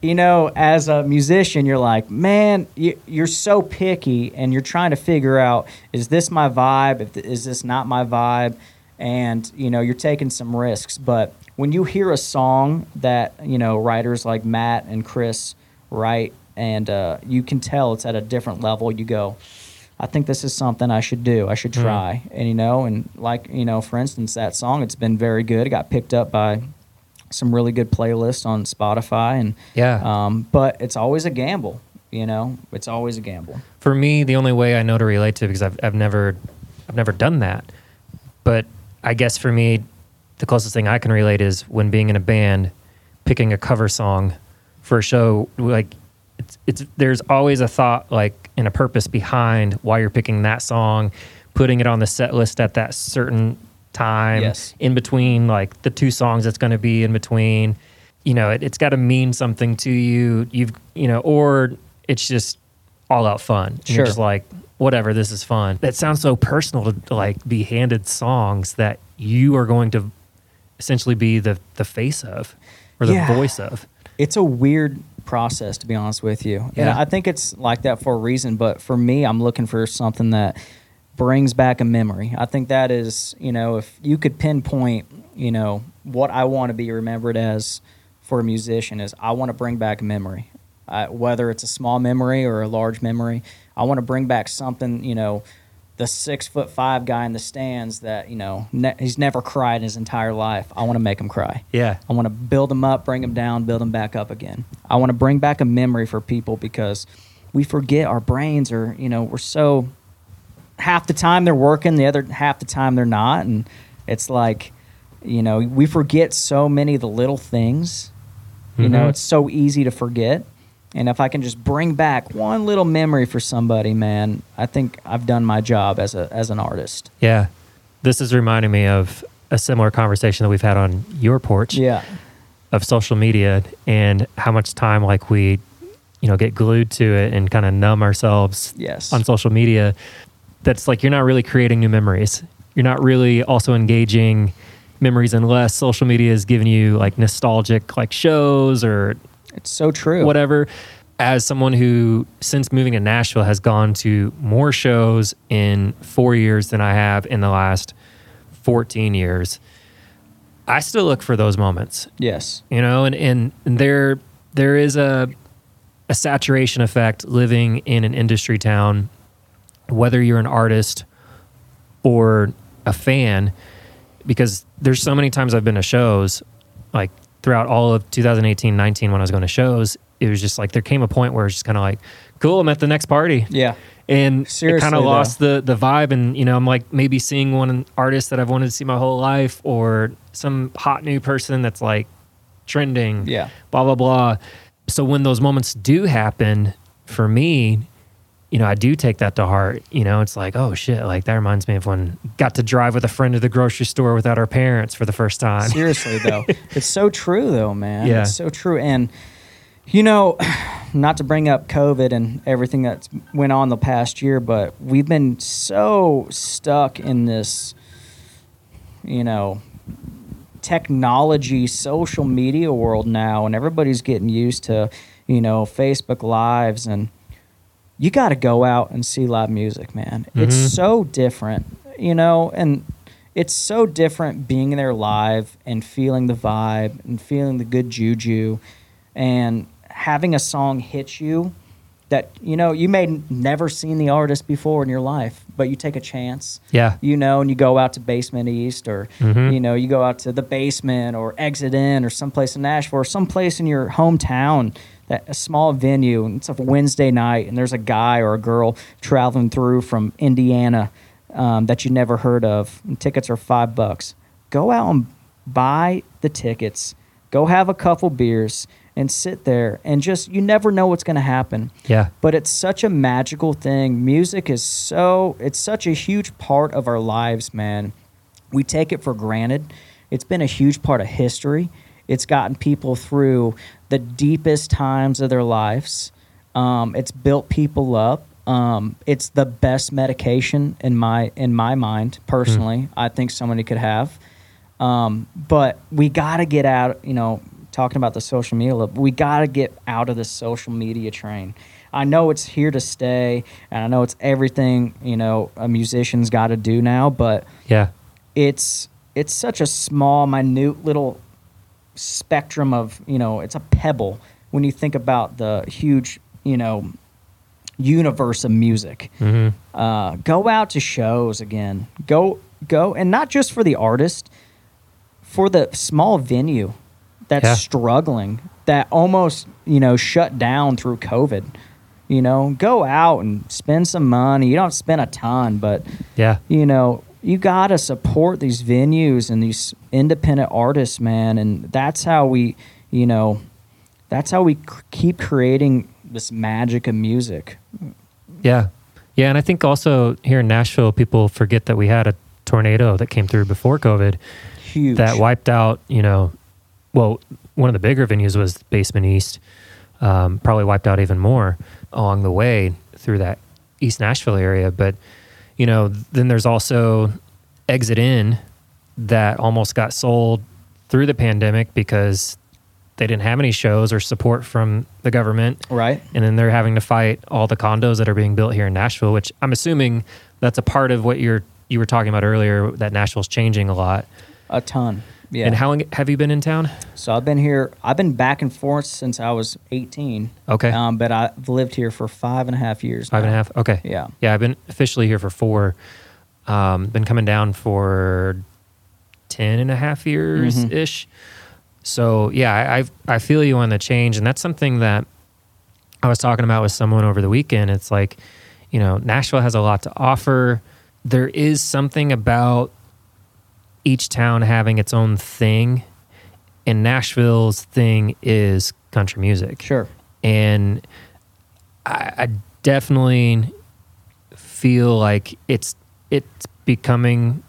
you know, as a musician, you're like, man, you, you're so picky, and you're trying to figure out, is this my vibe? Is this not my vibe? And you know, you're taking some risks. But when you hear a song that you know writers like Matt and Chris write, and uh, you can tell it's at a different level, you go, I think this is something I should do. I should Mm. try. And you know, and like you know, for instance, that song, it's been very good. It got picked up by some really good playlists on Spotify, and Yeah. um, but it's always a gamble. You know, it's always a gamble. For me, the only way I know to relate to it, because I've I've never I've never done that, but I guess for me, the closest thing I can relate is when being in a band, picking a cover song for a show. Like it's it's there's always a thought like and a purpose behind why you're picking that song, putting it on the set list at that certain time Yes. in between like the two songs that's going to be in between you know it, it's got to mean something to you you've you know or it's just all out fun And Sure. you're just like whatever this is fun that sounds so personal to like be handed songs that you are going to essentially be the the face of or the Yeah. voice of It's a weird process, to be honest with you. And Yeah. I think it's like that for a reason. But for me, I'm looking for something that brings back a memory. I think that is, you know, if you could pinpoint, you know, what I want to be remembered as for a musician is I want to bring back a memory. I, whether it's a small memory or a large memory, I want to bring back something, you know, the six foot five guy in the stands that, you know, ne- he's never cried in his entire life. I want to make him cry. yeah I want to build him up, bring him down, build him back up again. I want to bring back a memory for people because we forget our brains are, you know, we're so half the time they're working, the other half the time they're not. And it's like, you know, we forget so many of the little things. You know, Mhm. it's so easy to forget. And if I can just bring back one little memory for somebody, man, I think I've done my job as a as an artist. yeah this is reminding me of a similar conversation that we've had on your porch Yeah. of social media and how much time like we you know get glued to it and kind of numb ourselves Yes. on social media that's like you're not really creating new memories you're not really also engaging memories unless social media is giving you like nostalgic like shows or It's so true. whatever as someone who since moving to nashville has gone to more shows in four years than i have in the last 14 years i still look for those moments Yes. you know and, and and there there is a a saturation effect living in an industry town whether you're an artist or a fan because there's so many times I've been to shows like throughout all of 2018 19 when I was going to shows it was just like there came a point where it's just kind of like cool I'm at the next party Yeah. and it kind of lost the the vibe and you know i'm like maybe seeing one artist that i've wanted to see my whole life or some hot new person that's like trending Yeah. blah blah blah so when those moments do happen for me you know i do take that to heart you know it's like oh shit like that reminds me of when got to drive with a friend to the grocery store without our parents for the first time Seriously though, it's so true though, man. Yeah. It's so true. And you know, not to bring up COVID and everything that's went on the past year, but we've been so stuck in this, you know, technology, social media world now, and everybody's getting used to, you know, Facebook lives and you got to go out and see live music, man. It's Mhm. so different, you know, and it's so different being there live and feeling the vibe and feeling the good juju and having a song hit you that, you know, you may n- never seen the artist before in your life, but you take a chance yeah you know, and you go out to Basement East or, Mhm. you know, you go out to the basement or Exit In or someplace in Nashville or someplace in your hometown, that a small venue, and it's a Wednesday night, and there's a guy or a girl traveling through from Indiana um, that you never heard of, and tickets are five bucks. Go out and buy the tickets, go have a couple beers, and sit there, and just, you never know what's going to happen yeah but it's such a magical thing. Music is so it's such a huge part of our lives, man. We take it for granted. It's been a huge part of history. It's gotten people through the deepest times of their lives. Um, it's built people up. Um, it's the best medication in my in my mind personally. I think somebody could have. Um, but we got to get out, you know, talking about the social media, we got to get out of the social media train. I know it's here to stay, and I know it's everything, you know, a musician's got to do now, but yeah it's it's such a small, minute little spectrum of, you know, it's a pebble when you think about the huge, you know, universe of music hmm uh, go out to shows again. Go go, and not just for the artist, for the small venue that's Yeah. struggling, that almost you know shut down through COVID. You know, go out and spend some money. You don't spend a ton, but Yeah. you know, you got to support these venues and these independent artists, man. And that's how we, you know, that's how we c- keep creating this magic of music. Yeah. Yeah. And I think also here in Nashville, people forget that we had a tornado that came through before COVID Huge. that wiped out, you know, well, one of the bigger venues was Basement East. Um, probably wiped out even more along the way through that East Nashville area. But, you know, then there's also Exit In that almost got sold through the pandemic because they didn't have any shows or support from the government. right? And then they're having to fight all the condos that are being built here in Nashville, which I'm assuming that's a part of what you're you were talking about earlier that Nashville's changing a lot. A ton. Yeah. And how long have you been in town? so I've been here. I've been back and forth since I was 18. Okay. Um, but I've lived here for five and a half years. Five and a half. Okay. Yeah. Yeah, I've been officially here for four. Um, been coming down for 10 and a half years ish. So yeah, I, I've, I feel you on the change. And that's something that I was talking about with someone over the weekend. It's like, you know, Nashville has a lot to offer. There is something about each town having its own thing. And Nashville's thing is country music Sure. and I, I definitely feel like it's it's becoming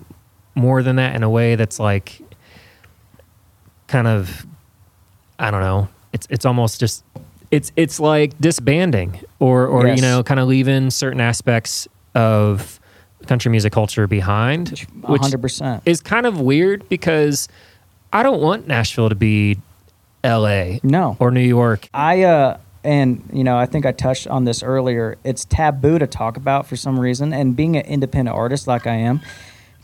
more than that in a way that's like kind of I don't know. It's it's almost just it's it's like disbanding or or Yes. you know kind of leaving certain aspects of country music culture behind, which 100%. is kind of weird because I don't want Nashville to be L.A. No. or New York I uh and you know I think I touched on this earlier. It's taboo to talk about for some reason, and being an independent artist like I am,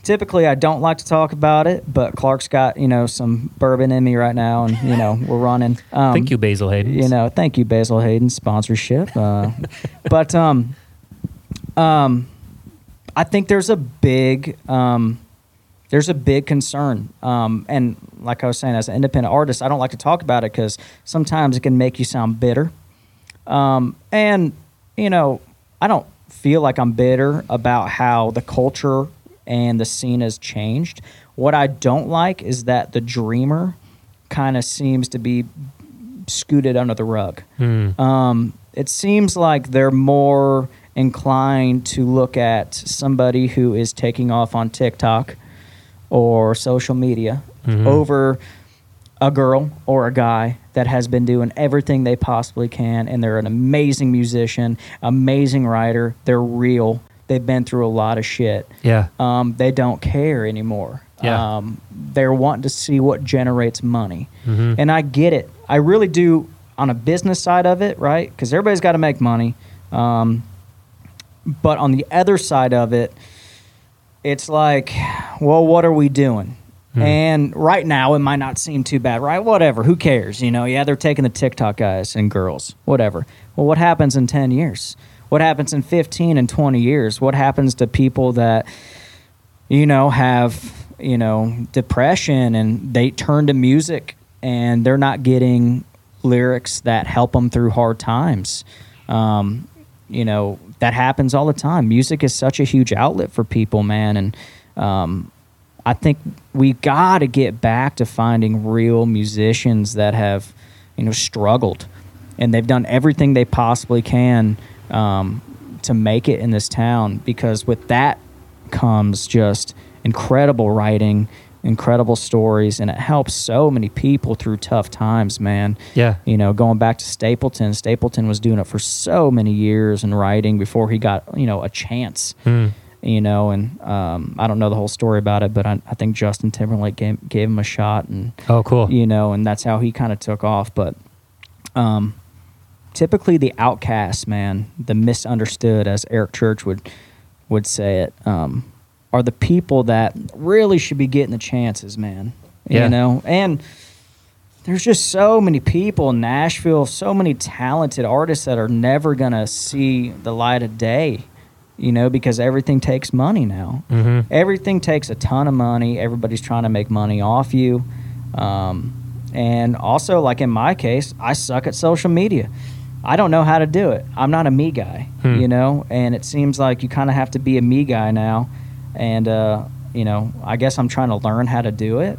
typically I don't like to talk about it. But Clark's got you know some bourbon in me right now, and you know we're running. Um, Thank you, Basil Hayden. You know, thank you, Basil Hayden sponsorship. Uh, but um, um, I think there's a big um, there's a big concern. Um, and like I was saying, as an independent artist, I don't like to talk about it because sometimes it can make you sound bitter. Um, and you know, I don't feel like I'm bitter about how the culture and the scene has changed. What I don't like is that the dreamer kind of seems to be scooted under the rug. Hmm. Um, it seems like they're more inclined to look at somebody who is taking off on TikTok or social media Mhm. over a girl or a guy that has been doing everything they possibly can and they're an amazing musician, amazing writer, they're real. They've been through a lot of shit. Yeah. Um, they don't care anymore. Yeah. Um, they're wanting to see what generates money. Mhm. And I get it. I really do on a business side of it, right? Because everybody's got to make money. Um, but on the other side of it, it's like, well, what are we doing? Hmm. And right now, it might not seem too bad, right? Whatever. Who cares? You know, yeah, they're taking the TikTok guys and girls, whatever. Well, what happens in 10 years? What happens in 15 and 20 years? What happens to people that, you know, have, you know, depression and they turn to music and they're not getting lyrics that help them through hard times? Um, you know, that happens all the time. Music is such a huge outlet for people, man. And, um, I think we got to get back to finding real musicians that have, you know, struggled, and they've done everything they possibly can um, to make it in this town. Because with that comes just incredible writing, incredible stories, and it helps so many people through tough times, man. Yeah. You know, going back to Stapleton, Stapleton was doing it for so many years and writing before he got, you know, a chance Hmm. you know, and um, I don't know the whole story about it, but I, I think Justin Timberlake gave, gave him a shot, and Oh, cool. you know, and that's how he kind of took off. But um, typically, the outcast man, the misunderstood, as Eric Church would would say it, um, are the people that really should be getting the chances, man. Yeah. You know, and there's just so many people in Nashville, so many talented artists that are never gonna see the light of day. You know, because everything takes money now hmm everything takes a ton of money. Everybody's trying to make money off you. Um, and also, like in my case, I suck at social media. I don't know how to do it. I'm not a me guy, Hmm. you know, and it seems like you kind of have to be a me guy now. And, uh, you know, I guess I'm trying to learn how to do it.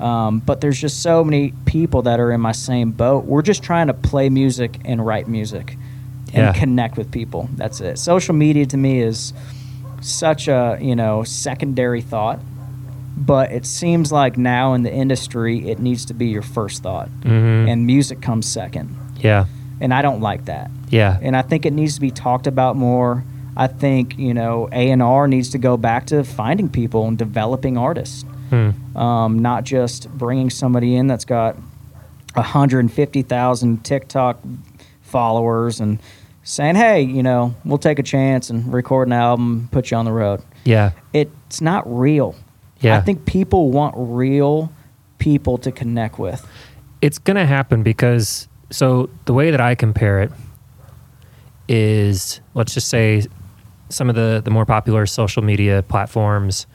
Um, but there's just so many people that are in my same boat. We're just trying to play music and write music and Yeah. connect with people. That's it. Social media to me is such a, you know, secondary thought. But it seems like now in the industry, it needs to be your first thought, Mhm. and music comes second. Yeah. And I don't like that Yeah. and I think it needs to be talked about more. I think you know A and R needs to go back to finding people and developing artists, Hmm. um, not just bringing somebody in that's got 150,000 TikTok followers and saying, "Hey, you know, we'll take a chance and record an album, put you on the road." Yeah. It's not real. Yeah. I think people want real people to connect with. it's going to happen because so the way that I compare it is let's just say some of the the more popular social media platforms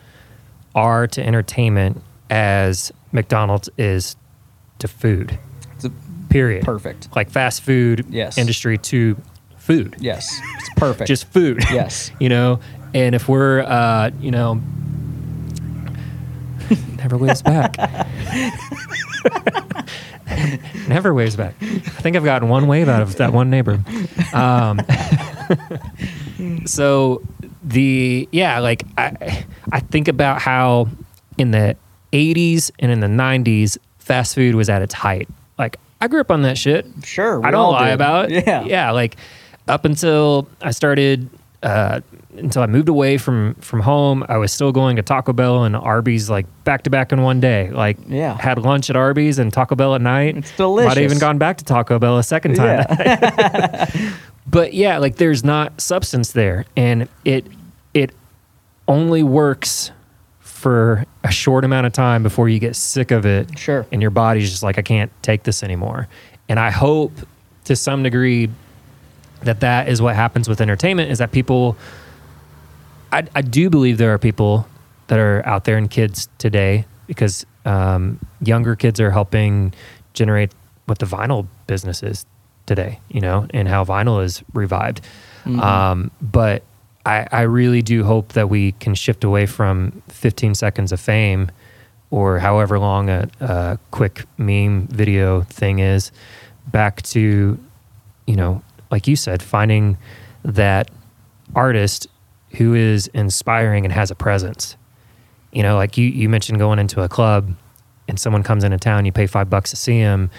are to entertainment as McDonald's is to food. It's a- Period. perfect. Like fast food Yes. industry to food. Yes, it's perfect. Just food. yes. you know, and if we're uh, you know never waves back. never waves back. I think I've gotten one wave out of that one neighbor. Um, so the yeah, like I I think about how in the 80s and in the 90s fast food was at its height. Like I grew up on that shit. Sure, I don't lie did. about it. Yeah. yeah. Like up until I started, uh, until I moved away from from home, I was still going to Taco Bell and Arby's like back to back in one day. Like, Yeah. had lunch at Arby's and Taco Bell at night. It's delicious. Might have even gone back to Taco Bell a second time. Yeah. but yeah, like there's not substance there, and it it only works for a short amount of time before you get sick of it. Sure. and your body's just like i can't take this anymore. And i hope to some degree that that is what happens with entertainment is that people i, I do believe there are people that are out there and kids today because um, younger kids are helping generate what the vinyl business is today you know and how vinyl is revived. Um, but I, I really do hope that we can shift away from 15 seconds of fame or however long a, a quick meme video thing is back to you know like you said finding that artist who is inspiring and has a presence. You know like you, you mentioned going into a club and someone comes into town you pay five bucks to see him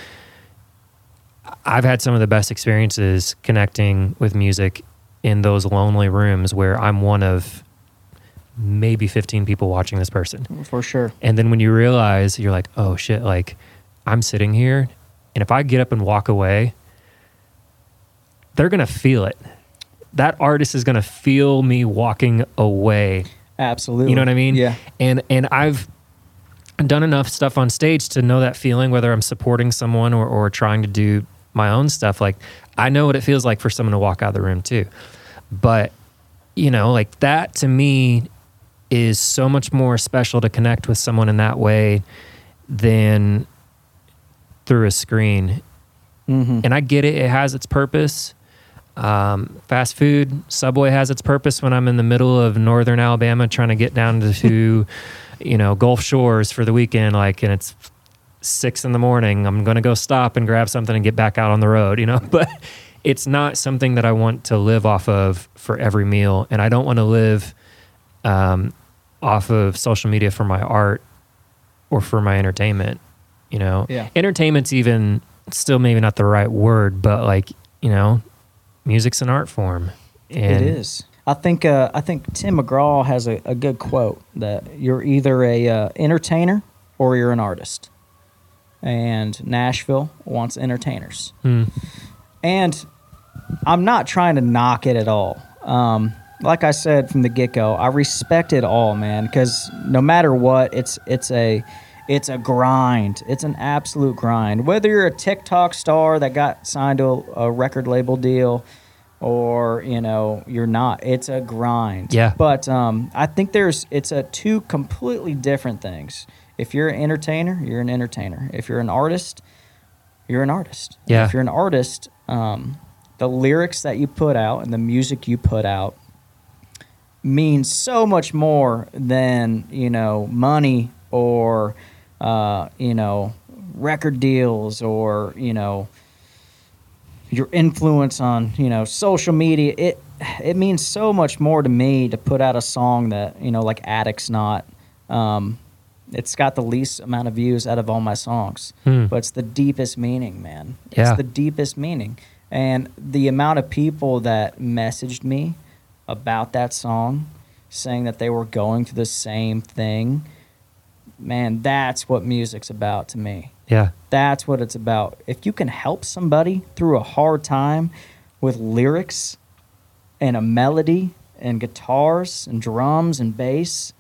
i've had some of the best experiences connecting with music in those lonely rooms where i'm one of maybe 15 people watching this person For sure. and then when you realize you're like, oh shit, like I'm sitting here and if I get up and walk away, they're going to feel it. That artist is going to feel me walking away. Absolutely. You know what I mean? Yeah. And and I've done enough stuff on stage to know that feeling whether I'm supporting someone or or trying to do my own stuff like I know what it feels like for someone to walk out of the room too. But you know, like that to me is so much more special to connect with someone in that way than through a screen. Mm-hmm. And I get it; it has its purpose. Um, fast food, Subway has its purpose when I'm in the middle of northern Alabama trying to get down to, you know, Gulf Shores for the weekend. Like, and it's six in the morning. I'm going to go stop and grab something and get back out on the road, you know. But it's not something that I want to live off of for every meal, and I don't want to live um, off of social media for my art or for my entertainment. You know, Yeah. entertainment's even still maybe not the right word, but like you know, music's an art form. And it is. I think uh, I think Tim McGraw has a, a good quote that you're either a uh, entertainer or you're an artist, and Nashville wants entertainers. Hmm. And I'm not trying to knock it at all. Um, like I said from the get go, I respect it all, man. Because no matter what, it's it's a it's a grind. It's an absolute grind. Whether you're a TikTok star that got signed to a, a record label deal, or you know you're not, it's a grind. Yeah. But um, I think there's it's a two completely different things. If you're an entertainer, you're an entertainer. If you're an artist, you're an artist. Yeah. If you're an artist, um, the lyrics that you put out and the music you put out means so much more than you know money or uh, you know record deals or you know your influence on you know social media it it means so much more to me to put out a song that you know like addicts not um, it's got the least amount of views out of all my songs Hmm. but it's the deepest meaning man Yeah. it's the deepest meaning and the amount of people that messaged me about that song saying that they were going through the same thing man that's what music's about to me Yeah. that's what it's about. If you can help somebody through a hard time with lyrics and a melody and guitars and drums and bass,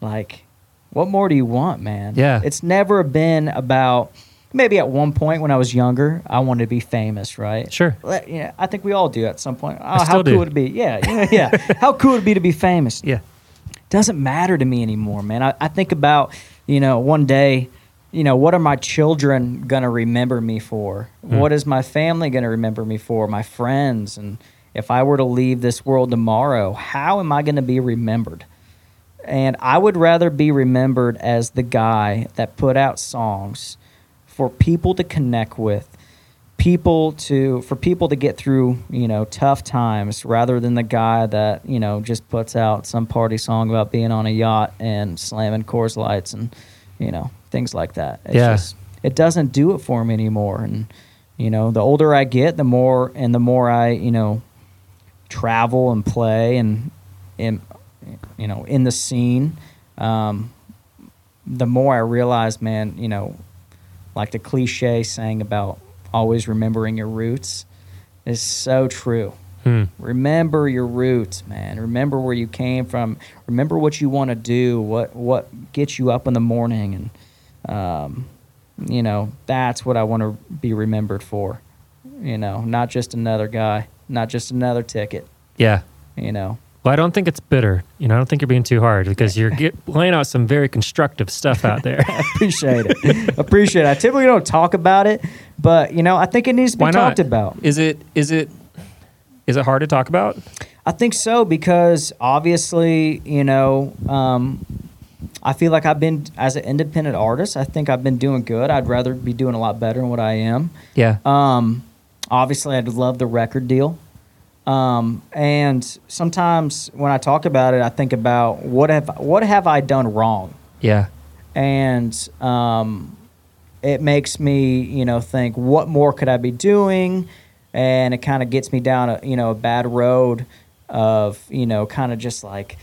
like, what more do you want, man? Yeah. It's never been about, maybe at one point when I was younger, I wanted to be famous, right? Sure. Yeah, I think we all do at some point. Oh, how cool do. would it be? Yeah, yeah, yeah. how cool would it be to be famous? Yeah. doesn't matter to me anymore, man. I, I think about, you know, one day, you know, what are my children going to remember me for? Mm. What is my family going to remember me for? My friends. And if I were to leave this world tomorrow, how am I going to be remembered? And I would rather be remembered as the guy that put out songs for people to connect with, people to for people to get through, you know, tough times rather than the guy that, you know, just puts out some party song about being on a yacht and slamming Coors Lights and, you know, things like that. It's Yeah. just it doesn't do it for me anymore and you know, the older I get, the more and the more I, you know, travel and play and in you know in the scene um, the more i realize man you know like the cliche saying about always remembering your roots is so true. Hmm. remember your roots man. Remember where you came from. Remember what you want to do what what gets you up in the morning and um, you know that's what i want to be remembered for you know not just another guy not just another ticket. Yeah. you know Well, I don't think it's bitter. You know, I don't think you're being too hard because you're get, laying out some very constructive stuff out there. I appreciate it appreciate it i typically don't talk about it but you know i think it needs to be Why not? talked about Is it? Is it? Is it hard to talk about? I think so because obviously, you know, um, I feel like I've been as an independent artist. I think I've been doing good. I'd rather be doing a lot better than what I am. Yeah. Um, obviously, I'd love the record deal. Um, and sometimes when I talk about it, I think about what have what have I done wrong, Yeah. and um, it makes me, you know, think what more could I be doing, and it kind of gets me down a, you know, a bad road of, you know, kind of just like,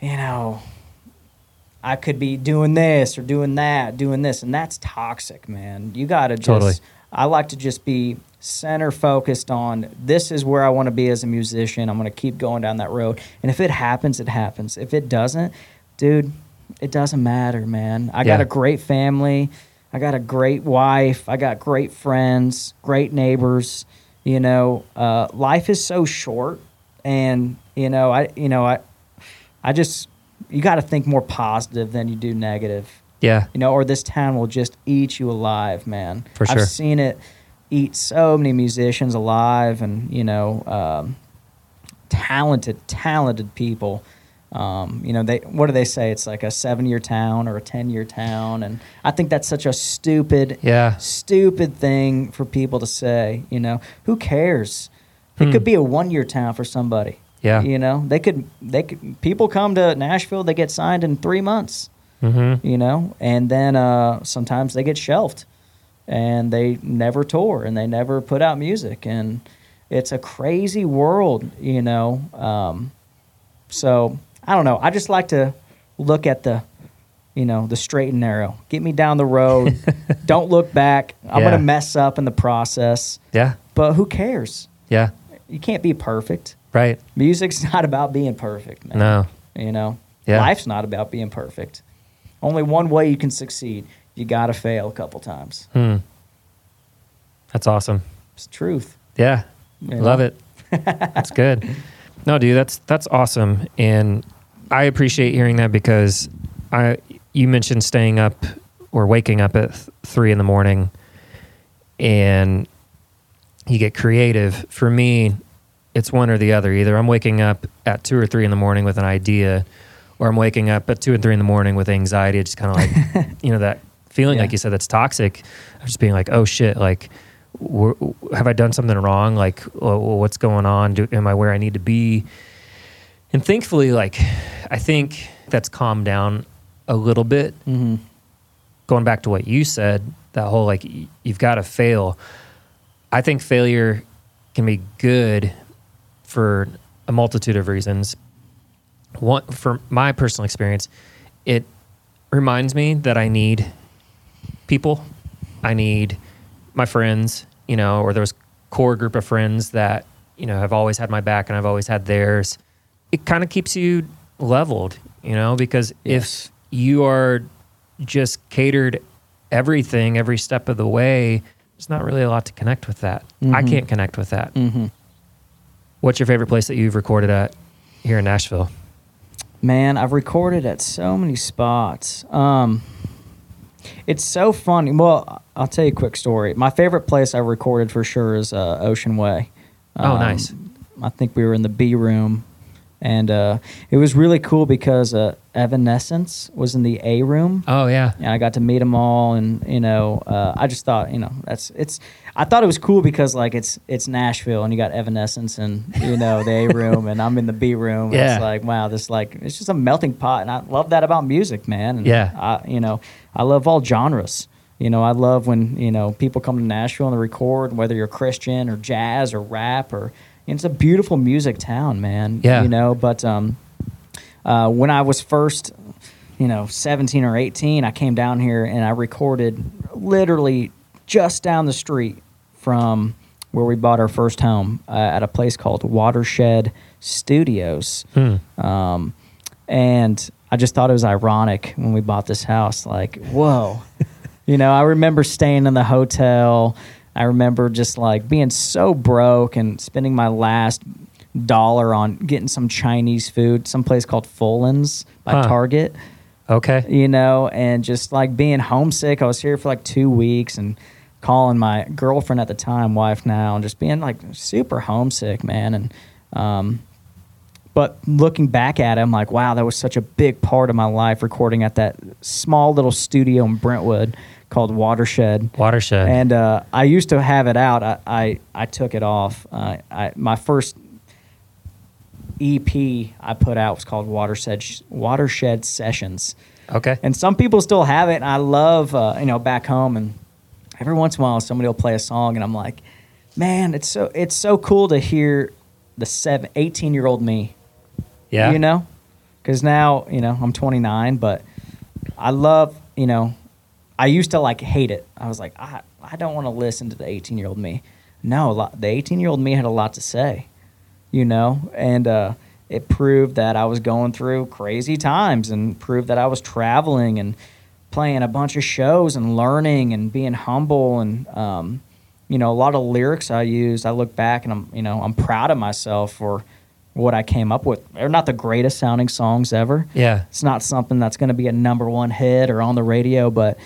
you know, I could be doing this or doing that, doing this, and that's toxic, man. You got to just. Totally. I like to just be center focused on this is where I want to be as a musician. I'm going to keep going down that road, and if it happens, it happens. If it doesn't, dude, it doesn't matter, man. I got a great family. I got a great wife. I got great friends, great neighbors. You know, uh, life is so short, and you know, I, you know, I, I just, you got to think more positive than you do negative. Yeah. You know, or this town will just eat you alive, man. For sure. I've seen it eat so many musicians alive, and you know, um, talented, talented people. Um, you know, they what do they say? It's like a seven-year town or a ten-year town, and I think that's such a stupid, Yeah. stupid thing for people to say. You know, who cares? It Hmm. could be a one-year town for somebody. Yeah. You know, they could they could people come to Nashville, they get signed in three months Mm-hmm. you know, and then uh, sometimes they get shelved and they never tour and they never put out music and it's a crazy world, you know. Um, so I don't know. I just like to look at the, you know, the straight and narrow. Get me down the road. don't look back. I'm Yeah. gonna mess up in the process, Yeah. but who cares? Yeah. You can't be perfect. Right. Music's not about being perfect, man. No. You know, Yeah. life's not about being perfect. Only one way you can succeed. You got to fail a couple times. Hmm. That's awesome. It's truth. Yeah. you know? Love it. That's good. No, dude, that's that's awesome, and I appreciate hearing that because I you mentioned staying up or waking up at th- three in the morning, and you get creative. For me, it's one or the other. Either I'm waking up at two or three in the morning with an idea, or I'm waking up at two and three in the morning with anxiety. It's just kind of like, you know, that feeling, Yeah. like you said, that's toxic. I'm just being like, oh shit, like, have I done something wrong? Like, what's going on? Do, am I where I need to be? And thankfully, like, I think that's calmed down a little bit. Mm-hmm. Going back to what you said, that whole like, you've got to fail. I think failure can be good for a multitude of reasons. One, for my personal experience, it reminds me that I need people. I need my friends, you know, or those core group of friends that, you know, have always had my back and I've always had theirs. It kind of keeps you leveled, you know, because Yes. if you are just catered everything every step of the way, there's not really a lot to connect with that. I Mhm. can't connect with that. Mm-hmm. What's your favorite place that you've recorded at here in Nashville? Man, I've recorded at so many spots. Um, it's so funny. Well, I'll tell you a quick story. My favorite place I recorded for sure is uh, Ocean Way. Oh, Um, nice. I think we were in the B room, and uh, it was really cool because uh, Evanescence was in the A room. Oh yeah. and I got to meet them all, and you know, uh, I just thought, you know, that's it's. I thought it was cool because like it's it's Nashville, and you got Evanescence, and you know the A room, and I'm in the B room. Yeah. It's like wow, this like it's just a melting pot, and I love that about music, man. And Yeah. I, you know, I love all genres. You know, I love when you know people come to Nashville and they record, whether you're Christian or jazz or rap or. it's a beautiful music town, man. Yeah. You know, but um, uh, when I was first, you know, 17 or 18, I came down here and I recorded literally just down the street from where we bought our first home uh, at a place called Watershed Studios. Hmm. Um, and I just thought it was ironic when we bought this house. Like, whoa. you know, I remember staying in the hotel. I remember just like being so broke and spending my last dollar on getting some Chinese food, some place called Fullan's by Huh. Target, Okay. you know, and just like being homesick. I was here for like two weeks and calling my girlfriend at the time, wife now, and just being like super homesick, man. And, um, but looking back at it, I'm like, wow, that was such a big part of my life recording at that small little studio in Brentwood called Watershed. Watershed. And uh, I used to have it out. I, I, I took it off. Uh, I, my first EP I put out was called Watershed Watershed Sessions, okay. and some people still have it. And I love uh, you know back home, and every once in a while somebody will play a song, and I'm like, man, it's so it's so cool to hear the seven, 18 year old me yeah. you know? Because now you know i'm 29 but i love you know i used to like hate it. I was like i, I don't want to listen to the 18 year old me. No lot, the 18 year old me had a lot to say you know? And uh, it proved that i was going through crazy times and proved that i was traveling and playing a bunch of shows and learning and being humble and um, you know a lot of lyrics i used i look back and i'm you know i'm proud of myself for what i came up with they're not the greatest sounding songs ever Yeah. it's not something that's going to be a number one hit or on the radio but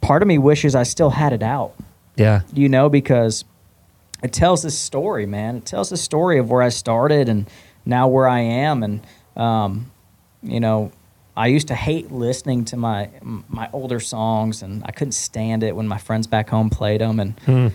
part of me wishes i still had it out Yeah. you know, because it tells this story, man. It tells the story of where I started and now where I am. And, um, you know, I used to hate listening to my my older songs, and I couldn't stand it when my friends back home played them. And Hmm.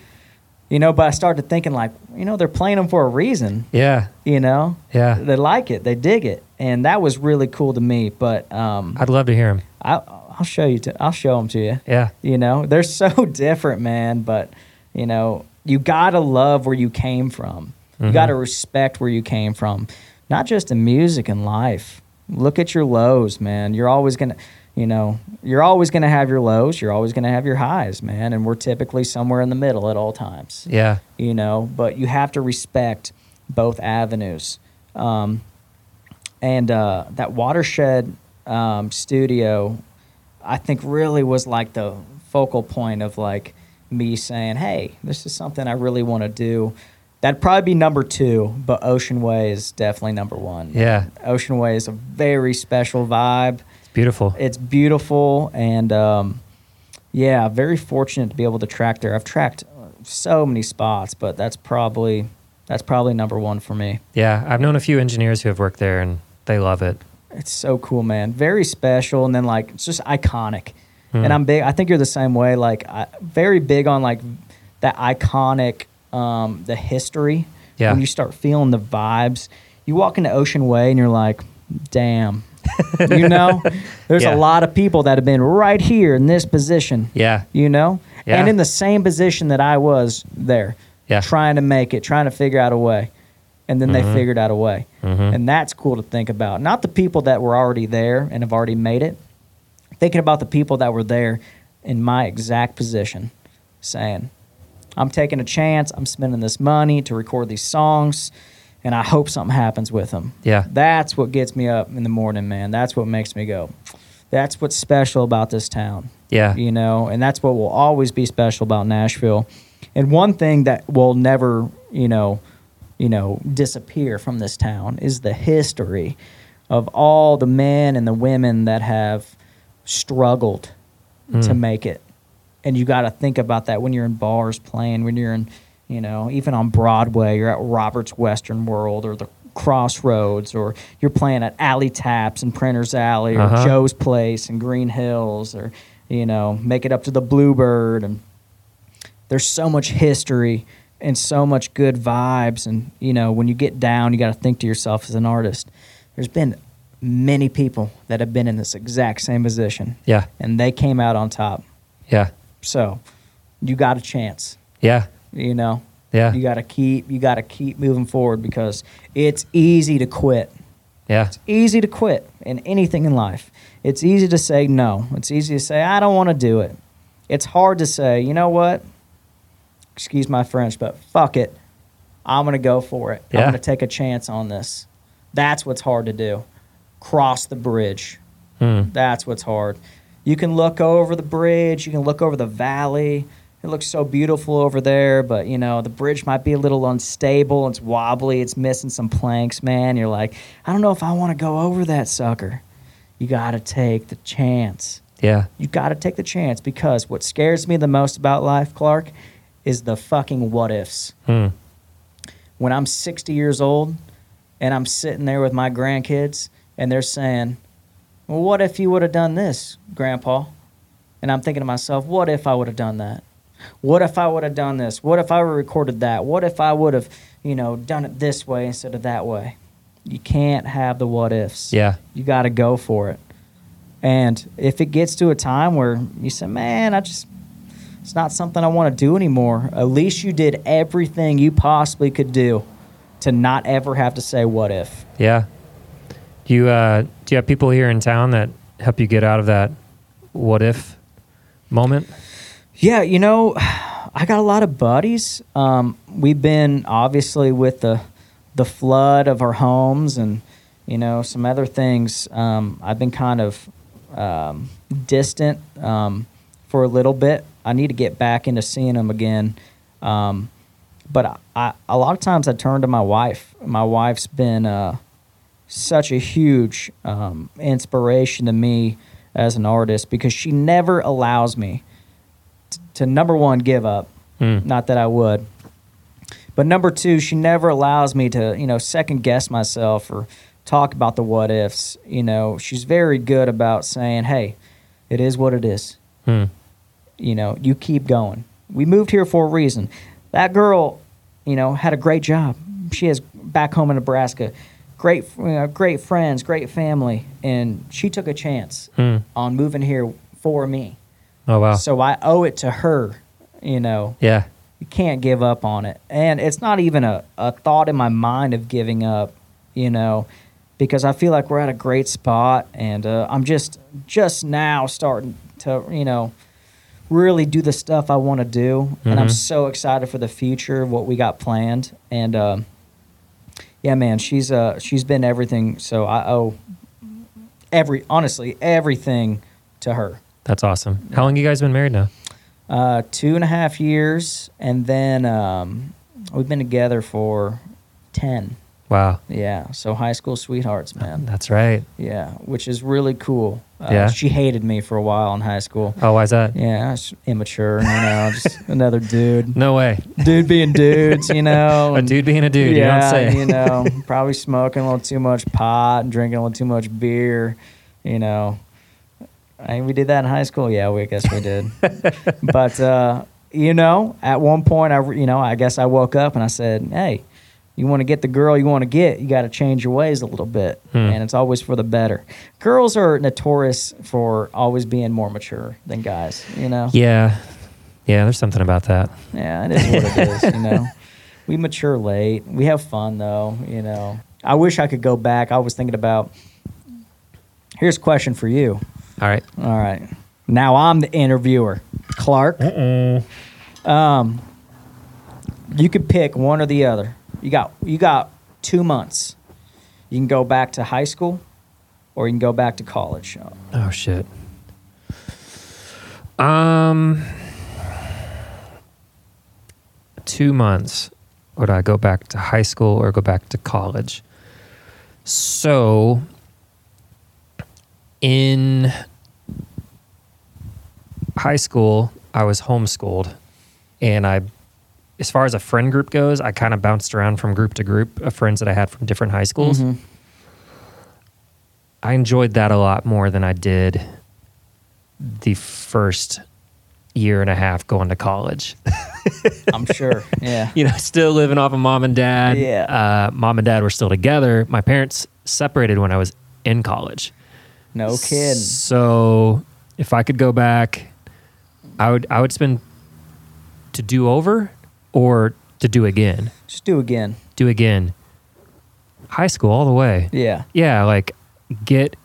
You know, but I started thinking like, you know, they're playing them for a reason. Yeah. You know, Yeah. they like it, they dig it, and that was really cool to me. But um, I'd love to hear them. I, I'll show you. To, I'll show them to you. Yeah. You know, they're so different, man. But you know, you gotta love where you came from. You Mhm. gotta respect where you came from, not just in music and life. Look at your lows, man. You're always gonna, you know, you're always gonna have your lows. You're always gonna have your highs, man. And we're typically somewhere in the middle at all times Yeah. you know but you have to respect both avenues um, and uh, that watershed um, studio i think really was like the focal point of like me saying hey this is something i really want to do that'd probably be number two but ocean way is definitely number one Yeah. ocean way is a very special vibe beautiful. it's beautiful and um, yeah very fortunate to be able to track there i've tracked so many spots, but that's probably that's probably number one for me. Yeah, I've known a few engineers who have worked there and they love it. It's so cool, man. Very special, and then like it's just iconic. Hmm. And I'm big. I think you're the same way. Like, I, very big on like that iconic, um, the history. Yeah. When you start feeling the vibes, you walk into Ocean Way and you're like, damn. You know, there's Yeah. a lot of people that have been right here in this position. Yeah. You know, Yeah. and in the same position that I was there, Yeah. trying to make it, trying to figure out a way, and then Mhm. they figured out a way, Mhm. and that's cool to think about. Not the people that were already there and have already made it, thinking about the people that were there in my exact position, saying, "I'm taking a chance. I'm spending this money to record these songs." And I hope something happens with them. Yeah. That's what gets me up in the morning, man. That's what makes me go. That's what's special about this town Yeah. you know, and that's what will always be special about Nashville. And one thing that will never, you know, you know, disappear from this town is the history of all the men and the women that have struggled to Mm. make it. And you got to think about that when you're in bars playing, when you're in, you know, even on Broadway, you're at Robert's Western World or the Crossroads, or you're playing at Alley Taps in Printer's Alley, or Uh-huh. Joe's Place in Green Hills, or you know, make it up to the Bluebird. And there's so much history and so much good vibes. And you know, when you get down, you got to think to yourself as an artist. There's been many people that have been in this exact same position, Yeah. and they came out on top. Yeah. So you got a chance. Yeah. You know, Yeah. you got to keep you got to keep moving forward because it's easy to quit. Yeah. It's easy to quit in anything in life. It's easy to say no. It's easy to say I don't want to do it. It's hard to say, you know what? Excuse my French, but fuck it. I'm going to go for it. I'm going to take a chance on this. That's what's hard to do. Cross the bridge. Mm. That's what's hard. You can look over the bridge, you can look over the valley. It looks so beautiful over there, but you know, the bridge might be a little unstable, it's wobbly, it's missing some planks, man. You're like, I don't know if I want to go over that sucker. You got to take the chance. Yeah. You got to take the chance because what scares me the most about life, Clark, is the fucking what ifs Mm. when I'm 60 years old and I'm sitting there with my grandkids and they're saying, Well, what if you would have done this, Grandpa? And I'm thinking to myself, What if I would have done that? What if I would have done this? What if I would have recorded that? What if I would have, you know, done it this way instead of that way? You can't have the what ifs. Yeah. You got to go for it. And if it gets to a time where you say, man, I just, it's not something I want to do anymore, at least you did everything you possibly could do to not ever have to say what if. Yeah. Do you uh, do you have people here in town that help you get out of that what if moment? Yeah, you know, I got a lot of buddies. Um, we've been obviously with the the flood of our homes and you know some other things. Um, I've been kind of um, distant um, for a little bit. I need to get back into seeing them again. Um, but I, I, a lot of times I turn to my wife. My wife's been uh, such a huge um, inspiration to me as an artist because she never allows me to number one give up. Mm. Not that I would, but number two, she never allows me to you know second guess myself or talk about the what ifs. You know, she's very good about saying, "Hey, it is what it is." Mm. you know, you keep going. We moved here for a reason. That girl, you know, had a great job. She has back home in Nebraska, great, you know, great friends, great family, and she took a chance Mm. on moving here for me. Oh wow. So I owe it to her. You know, yeah. you can't give up on it, and it's not even a, a thought in my mind of giving up. You know, because I feel like we're at a great spot, and uh, I'm just just now starting to you know really do the stuff I want to do, and I'm Mhm. so excited for the future, what we got planned, and um, yeah, man, she's uh she's been everything. So I owe every honestly everything to her. That's awesome. How long you guys been married now? Uh, two and a half years, and then um, we've been together for ten. Wow. Yeah, so high school sweethearts, man. That's right. Yeah, which is really cool. Uh, Yeah? She hated me for a while in high school. Oh, why's that? Yeah, I was immature, you know, just another dude. No way. Dude being dudes, you know. A dude being a dude. yeah, you don't say. you know, probably smoking a little too much pot and drinking a little too much beer, you know. I mean, we did that in high school. Yeah, we I guess we did. but uh, you know, at one point, I you know, I guess I woke up and I said, "Hey, you want to get the girl you want to get, you got to change your ways a little bit, Hmm. and it's always for the better." Girls are notorious for always being more mature than guys. You know. Yeah. Yeah, there's something about that. Yeah, it is what it is, you know. We mature late. We have fun though, you know. I wish I could go back. I was thinking about Here's a question for you. All right. All right. Now I'm the interviewer. Clark. Um you could pick one or the other. You got you got 2 months. You can go back to high school or you can go back to college. Oh shit. Um, two months. Would I go back to high school or go back to college? So, in high school, I was homeschooled, and I, as far as a friend group goes, I kind of bounced around from group to group of friends that I had from different high schools. Mhm. I enjoyed that a lot more than I did the first year and a half going to college. I'm sure. Yeah. you know, still living off of mom and dad. Yeah. Uh, mom and dad were still together. My parents separated when I was in college. No kidding. So if I could go back, I would I would spend to do over or to do again. Just do again. Do again. High school all the way. Yeah. yeah, like get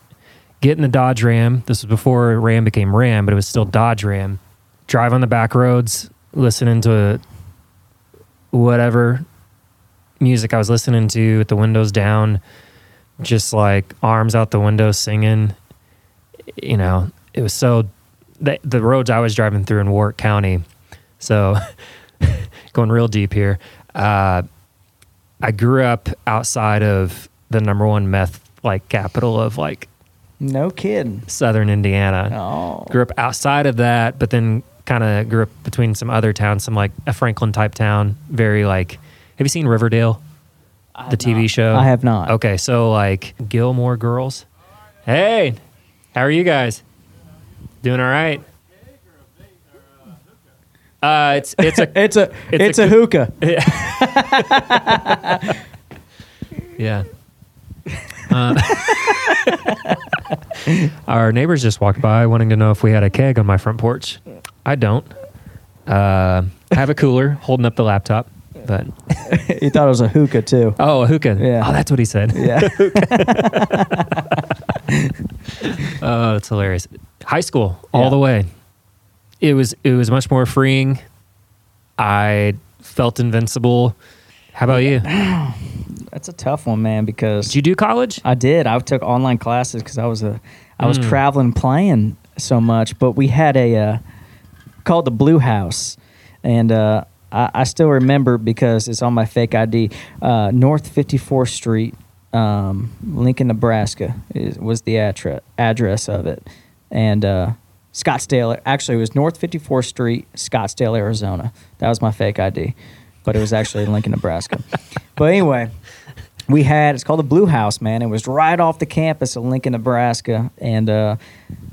get in the Dodge Ram. This was before Ram became Ram, but it was still Dodge Ram. Drive on the back roads, listening to whatever music I was listening to with the windows down, just like arms out the window singing. You know, it was so the, the roads I was driving through in Warrick County. So going real deep here. Uh, I grew up outside of the number one meth like capital of like No kid southern Indiana. Oh. Grew up outside of that, but then kind of grew up between some other towns, some like a Franklin type town. Very like, have you seen Riverdale, the TV not. show? I have not. Okay, so like Gilmore Girls. Hey, how are you guys? Doing all right? Uh, it's it's a It's a It's it's, a a, hookah. Yeah. Uh, our neighbors just walked by wanting to know if we had a keg on my front porch. I don't. Uh, I have a cooler holding up the laptop, but he thought it was a hookah too. oh, a hookah. Yeah. Oh, that's what he said. Yeah. Oh, that's hilarious. High school, all Yeah. the way. It was it was much more freeing. I felt invincible. How about you? That's a tough one, man, because Did you do college? I did. I took online classes because I was a I was Mm. traveling playing so much. But we had a uh, called the Blue House, and uh, I, I still remember because it's on my fake ID. Uh, North Fifty Fourth Street, um, Lincoln, Nebraska, is, was the attra- address of it, and uh, Scottsdale. Actually, it was North Fifty Fourth Street, Scottsdale, Arizona. That was my fake ID, but it was actually Lincoln, Nebraska. but anyway we had it's called the blue house man it was right off the campus of lincoln nebraska and uh,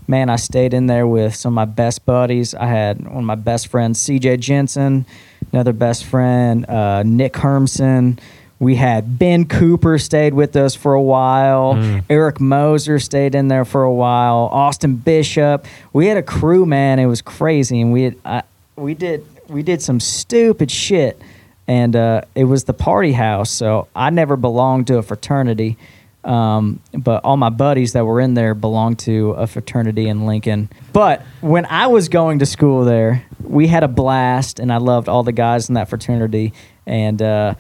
man i stayed in there with some of my best buddies i had one of my best friends cj jensen another best friend uh, nick hermson we had ben cooper stayed with us for a while. Mm. eric moser stayed in there for a while. Austin bishop. We had a crew man. It was crazy. And we had, I, we did we did some stupid shit. And uh, it was the party house. So I never belonged to a fraternity, um, but all my buddies that were in there belonged to a fraternity in Lincoln. But when I was going to school there, we had a blast, and I loved all the guys in that fraternity. And uh,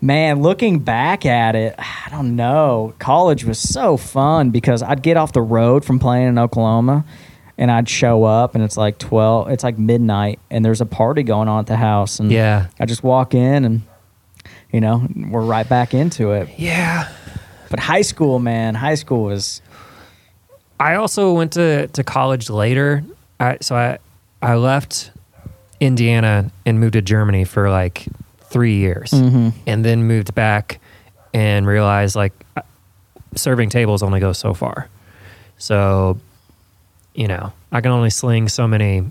man, looking back at it, I don't know. College was so fun because I'd get off the road from playing in Oklahoma and I'd show up and it's like 12 it's like midnight and there's a party going on at the house and Yeah. I just walk in and you know, we're right back into it. Yeah. But high school, man, high school was I also went to, to college later. I, so I I left Indiana and moved to Germany for like three years, Mm-hmm. and then moved back and realized like uh, serving tables only goes so far. So, you know, I can only sling so many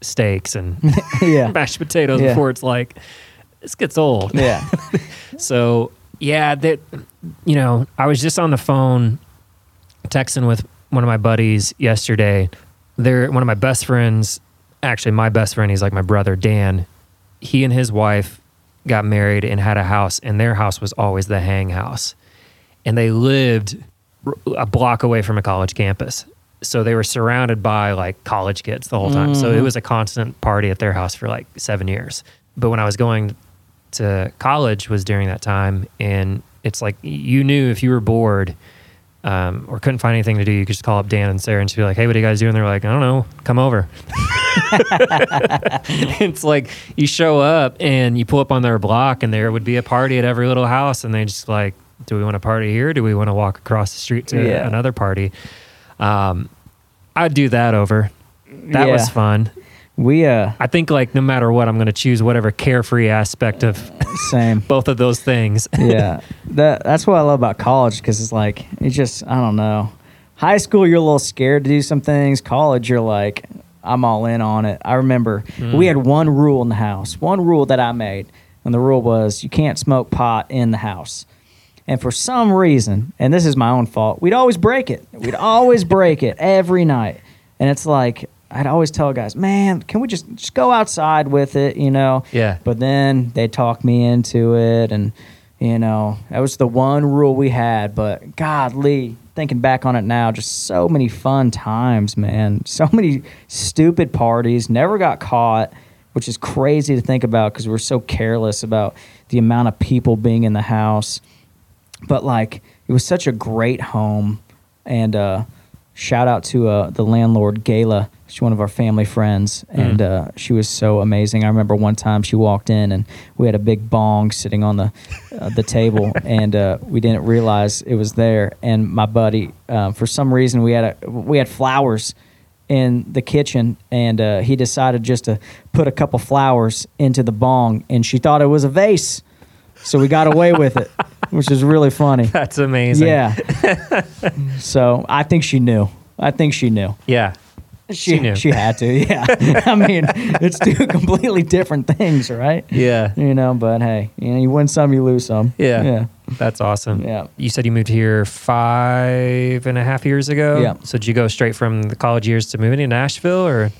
steaks and yeah. mashed potatoes Yeah. before it's like this gets old. Yeah. So yeah, that you know, I was just on the phone texting with one of my buddies yesterday. They're one of my best friends, actually my best friend, he's like my brother, Dan. He and his wife got married and had a house, and their house was always the hang house. And they lived a block away from a college campus. So they were surrounded by like college kids the whole time. So it Mhm. was a constant party at their house for like seven years. But when I was going to college was during that time and it's like you knew if you were bored um, or couldn't find anything to do you could just call up dan and sarah and she'd be like hey what are you guys doing? They're like i don't know. Come over. It's like you show up and you pull up on their block and there would be a party at every little house and they just like do we want to party here? Do we want to walk across the street to Yeah. another party? Um, i'd do that over. That was fun We uh i think like no matter what i'm going to choose whatever carefree aspect of same. both of those things. yeah, that that's what I love about college because it's like it just I don't know. High school, you're a little scared to do some things. College, you're like I'm all in on it. I remember Mm. we had one rule in the house, one rule that I made, and the rule was you can't smoke pot in the house. And for some reason, and this is my own fault, we'd always break it. We'd always break it every night. And it's like I'd always tell guys, "Man, can we just just go outside with it?" You know. Yeah. But then they talked me into it, and you know that was the one rule we had. But godly, thinking back on it now, just so many fun times, man. So many stupid parties. Never got caught, which is crazy to think about because we're so careless about the amount of people being in the house. But like, it was such a great home, and uh, shout out to uh, the landlord Gayla. She's one of our family friends, and uh, she was so amazing. I remember one time she walked in, and we had a big bong sitting on the uh, the table, and uh, we didn't realize it was there. And my buddy, um, for some reason, we had a we had flowers in the kitchen, and uh, he decided just to put a couple flowers into the bong, and she thought it was a vase, so we got away with it, which is really funny. That's amazing. Yeah. so I think she knew. I think she knew. Yeah. She, She knew. She had to. Yeah. I mean, it's two completely different things, right? Yeah. You know, but hey, you know, you win some, you lose some. Yeah. Yeah. That's awesome. Yeah. You said you moved here five and a half years ago. Yeah. So did you go straight from the college years to moving to Nashville or?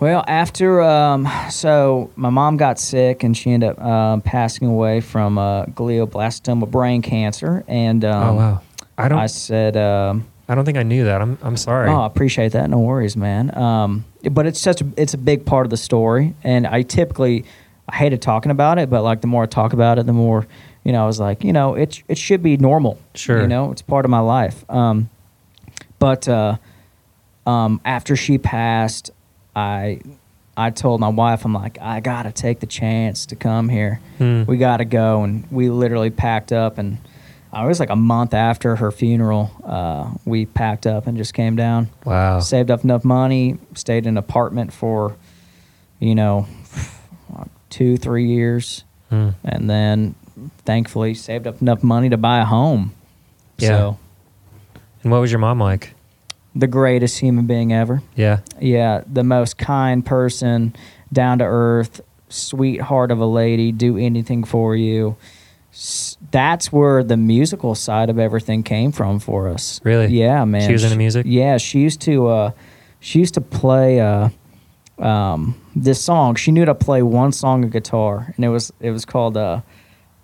Well, after um, so my mom got sick and she ended up um, passing away from uh, glioblastoma brain cancer, and um, oh wow. I don't. I I, said. Um, don't think I knew that. I'm. I'm sorry. Oh, I appreciate that. No worries, man. Um, but it's such a it's a big part of the story, and I typically I hated talking about it, but like the more I talk about it, the more you know. I was like, you know, it it should be normal. Sure. You know, it's part of my life. Um, but uh, um, after she passed, I I told my wife, I'm like, I gotta take the chance to come here. Hmm. We gotta go, and we literally packed up and. I was like a month after her funeral. Uh, we packed up and just came down Wow. saved up enough money, stayed in an apartment for, you know, two, three years, Hmm. and then thankfully saved up enough money to buy a home. Yeah. So, And what was your mom like? the greatest human being ever. Yeah. Yeah, the most kind person, down to earth, sweetheart of a lady, do anything for you. That's where the musical side of everything came from for us. Really? Yeah, man. She was into music? Yeah, she used to. Uh, she used to play uh, um, this song. She knew to play one song of guitar, and it was it was called. Uh,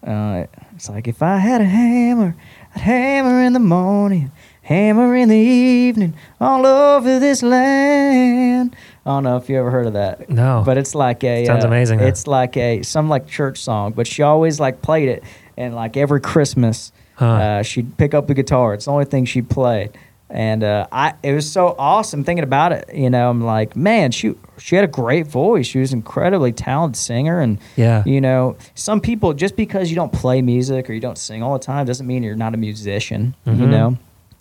uh, it's like if I had a hammer, I'd hammer in the morning, hammer in the evening, all over this land. I don't know if you ever heard of that. No. But it's like a Sounds uh, amazing, though. It's like a some like church song, but she always like played it, and like every Christmas, Huh. uh, she'd pick up the guitar. It's the only thing she played, And uh, I, it was so awesome thinking about it. You know, I'm like, man, she she had a great voice. She was an incredibly talented singer, and Yeah. you know, some people just because you don't play music or you don't sing all the time doesn't mean you're not a musician. You Mhm. know,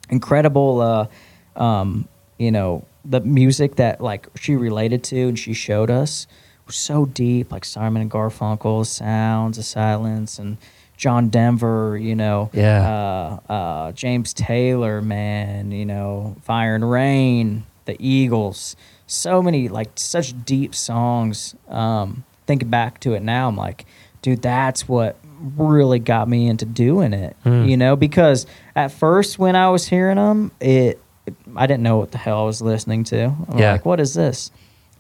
incredible. Uh, um, you know, the music that like she related to and she showed us was so deep, like Simon and Garfunkel, Sounds of Silence, and John Denver. You know, Yeah. uh, uh, James Taylor, man, you know, Fire and Rain, the Eagles, so many like such deep songs. Um, thinking back to it now, I'm like, dude, that's what really got me into doing it. Hmm. You know, because at first when I was hearing them, it I didn't know what the hell I was listening to. I'm Yeah. like, what is this?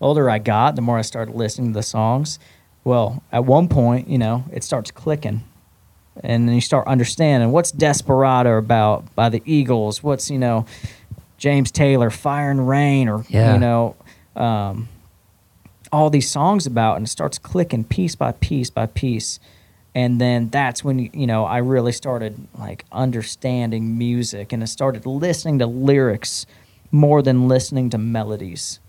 older I got, the more I started listening to the songs. Well, at one point, you know, it starts clicking and then you start understanding what's Desperado about by the Eagles, what's you know James Taylor, Fire and Rain, or Yeah. you know um, all these songs about, and it starts clicking piece by piece by piece, and then that's when you know I really started like understanding music, and I started listening to lyrics more than listening to melodies.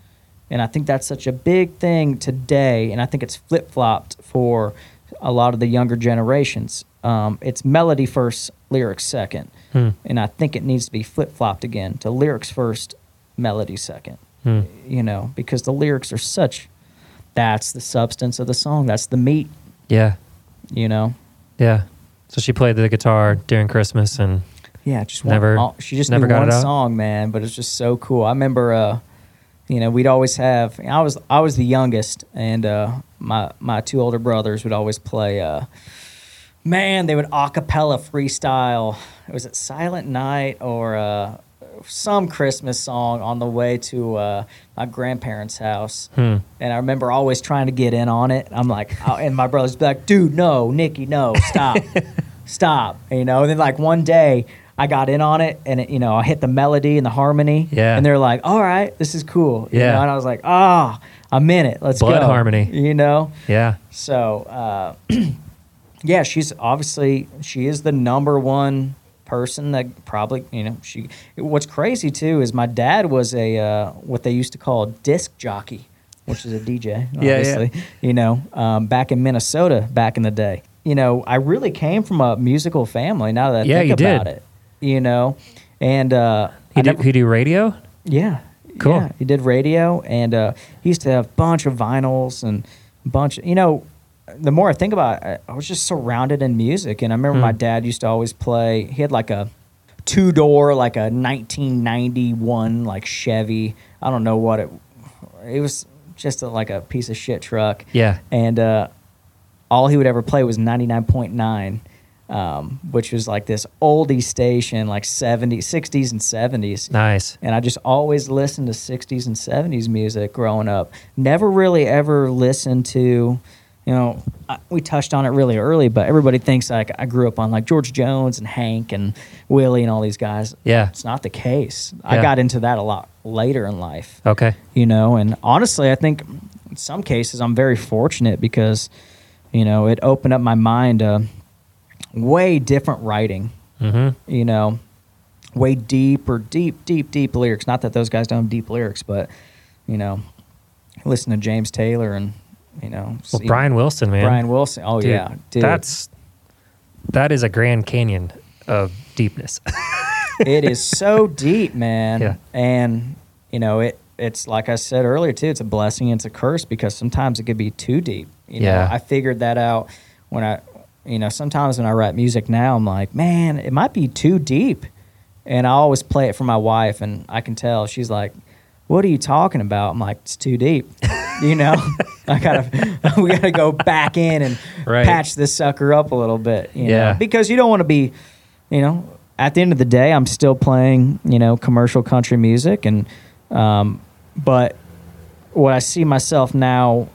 And I think that's such a big thing today. And I think it's flip flopped for a lot of the younger generations. Um, it's melody first, lyrics second. Hmm. And I think it needs to be flip flopped again to lyrics first, melody second. Hmm. You know, because the lyrics are such, that's the substance of the song. That's the meat, Yeah. You know? Yeah. So she played the guitar during Christmas and Yeah, just Never- one, all, she just never got one song, man. But it's just so cool. I remember, uh, you know, we'd always have. I was I was the youngest, and uh, my my two older brothers would always play. Uh, man, they would a cappella freestyle. Was it Silent Night or uh, some Christmas song on the way to uh, my grandparents' house? hmm. And I remember always trying to get in on it. I'm like, oh, and my brother's like, dude, no, Nicky, no, stop, stop. You know, and then like one day I got in on it and, it, you know, I hit the melody and the harmony. Yeah. And they're like, all right, this is cool. You Yeah. know? And I was like, ah, I'm in it. Let's Blood go. harmony. You know? Yeah. So, uh, yeah, she's obviously, she is the number one person that probably, you know, she, what's crazy too is my dad was a, uh, what they used to call a disc jockey, which is a DJ, Yeah, yeah. you know, um, back in Minnesota back in the day. You know, I really came from a musical family now that I Yeah, think about did. it, you know, and, uh, He I do, never- he do radio? yeah. Cool. Yeah, he did radio, and uh, he used to have a bunch of vinyls and a bunch. you know, the more I think about it, I was just surrounded in music, and I remember Hmm. my dad used to always play. He had like a two door, like a 1991 like Chevy. I don't know what it. It was just a, like a piece of shit truck. Yeah. And uh, all he would ever play was 99.9, um, which was like this oldie station, like 70s, 60s, and 70s. Nice. And I just always listened to 60s and 70s music growing up. Never really ever listened to, you know, I- we touched on it really early, but everybody thinks like I grew up on like George Jones and Hank and Willie and all these guys. Yeah. It's not the case. I Yeah. got into that a lot later in life Okay. you know and honestly i think in some cases i'm very fortunate because you know it opened up my mind to way different writing Mm-hmm. you know way deeper deep deep deep lyrics not that those guys don't have deep lyrics but you know listen to james taylor and you know Well, Brian Wilson, man. brian wilson oh Dude, yeah dude. That's that is a Grand Canyon of deepness. it is so deep, man. Yeah. And you know, it it's like I said earlier too, it's a blessing, and it's a curse because sometimes it could be too deep. You know, Yeah. I figured that out when I you know, sometimes when I write music now, I'm like, man, it might be too deep. And I always play it for my wife and I can tell she's like, What are you talking about? I'm like, It's too deep. you know? I gotta we gotta go back in and Right. patch this sucker up a little bit. You Yeah. know? Because you don't want to be you know, at the end of the day, I'm still playing, you know, commercial country music, and um, but what I see myself now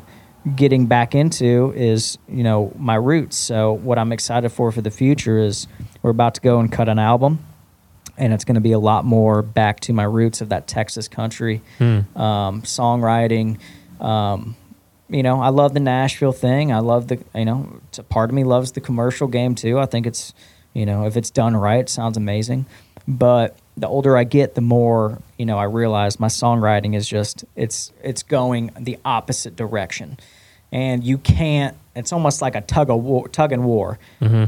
getting back into is, you know, my roots. So what I'm excited for for the future is we're about to go and cut an album, and it's going to be a lot more back to my roots of that Texas country Hmm. um, songwriting. Um, you know, I love the Nashville thing. I love the, you know, it's a part of me loves the commercial game too. I think it's, you know, if it's done right, it sounds amazing. But the older I get, the more you know I realize my songwriting is just it's it's going the opposite direction, and you can't. It's almost like a tug of war, tug and war.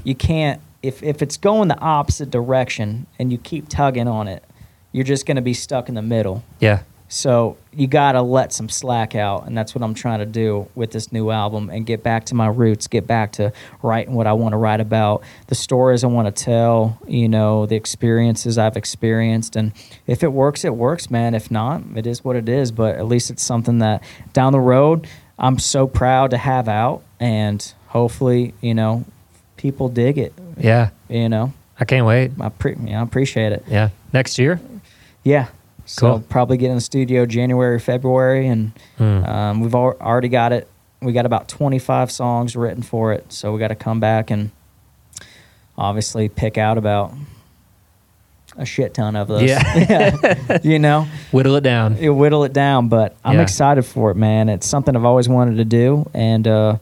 You can't if if it's going the opposite direction and you keep tugging on it, you're just going to be stuck in the middle. Yeah. So you got to let some slack out. And that's what I'm trying to do with this new album and get back to my roots, get back to writing what I want to write about, the stories I want to tell, you know, the experiences I've experienced. And if it works, it works, man. If not, it is what it is. But at least it's something that down the road, I'm so proud to have out. And hopefully, you know, people dig it, Yeah. you know. I can't wait. I, pre- yeah, I appreciate it. Yeah. Next year. Yeah. So Cool. probably get in the studio January, February, and Hmm. um, we've al- already got it. We got about 25 songs written for it. So we got to come back and obviously pick out about a shit ton of those. Yeah. you know, Whittle it down. you whittle it down, but I'm Yeah. excited for it, man. It's something I've always wanted to do. And, uh,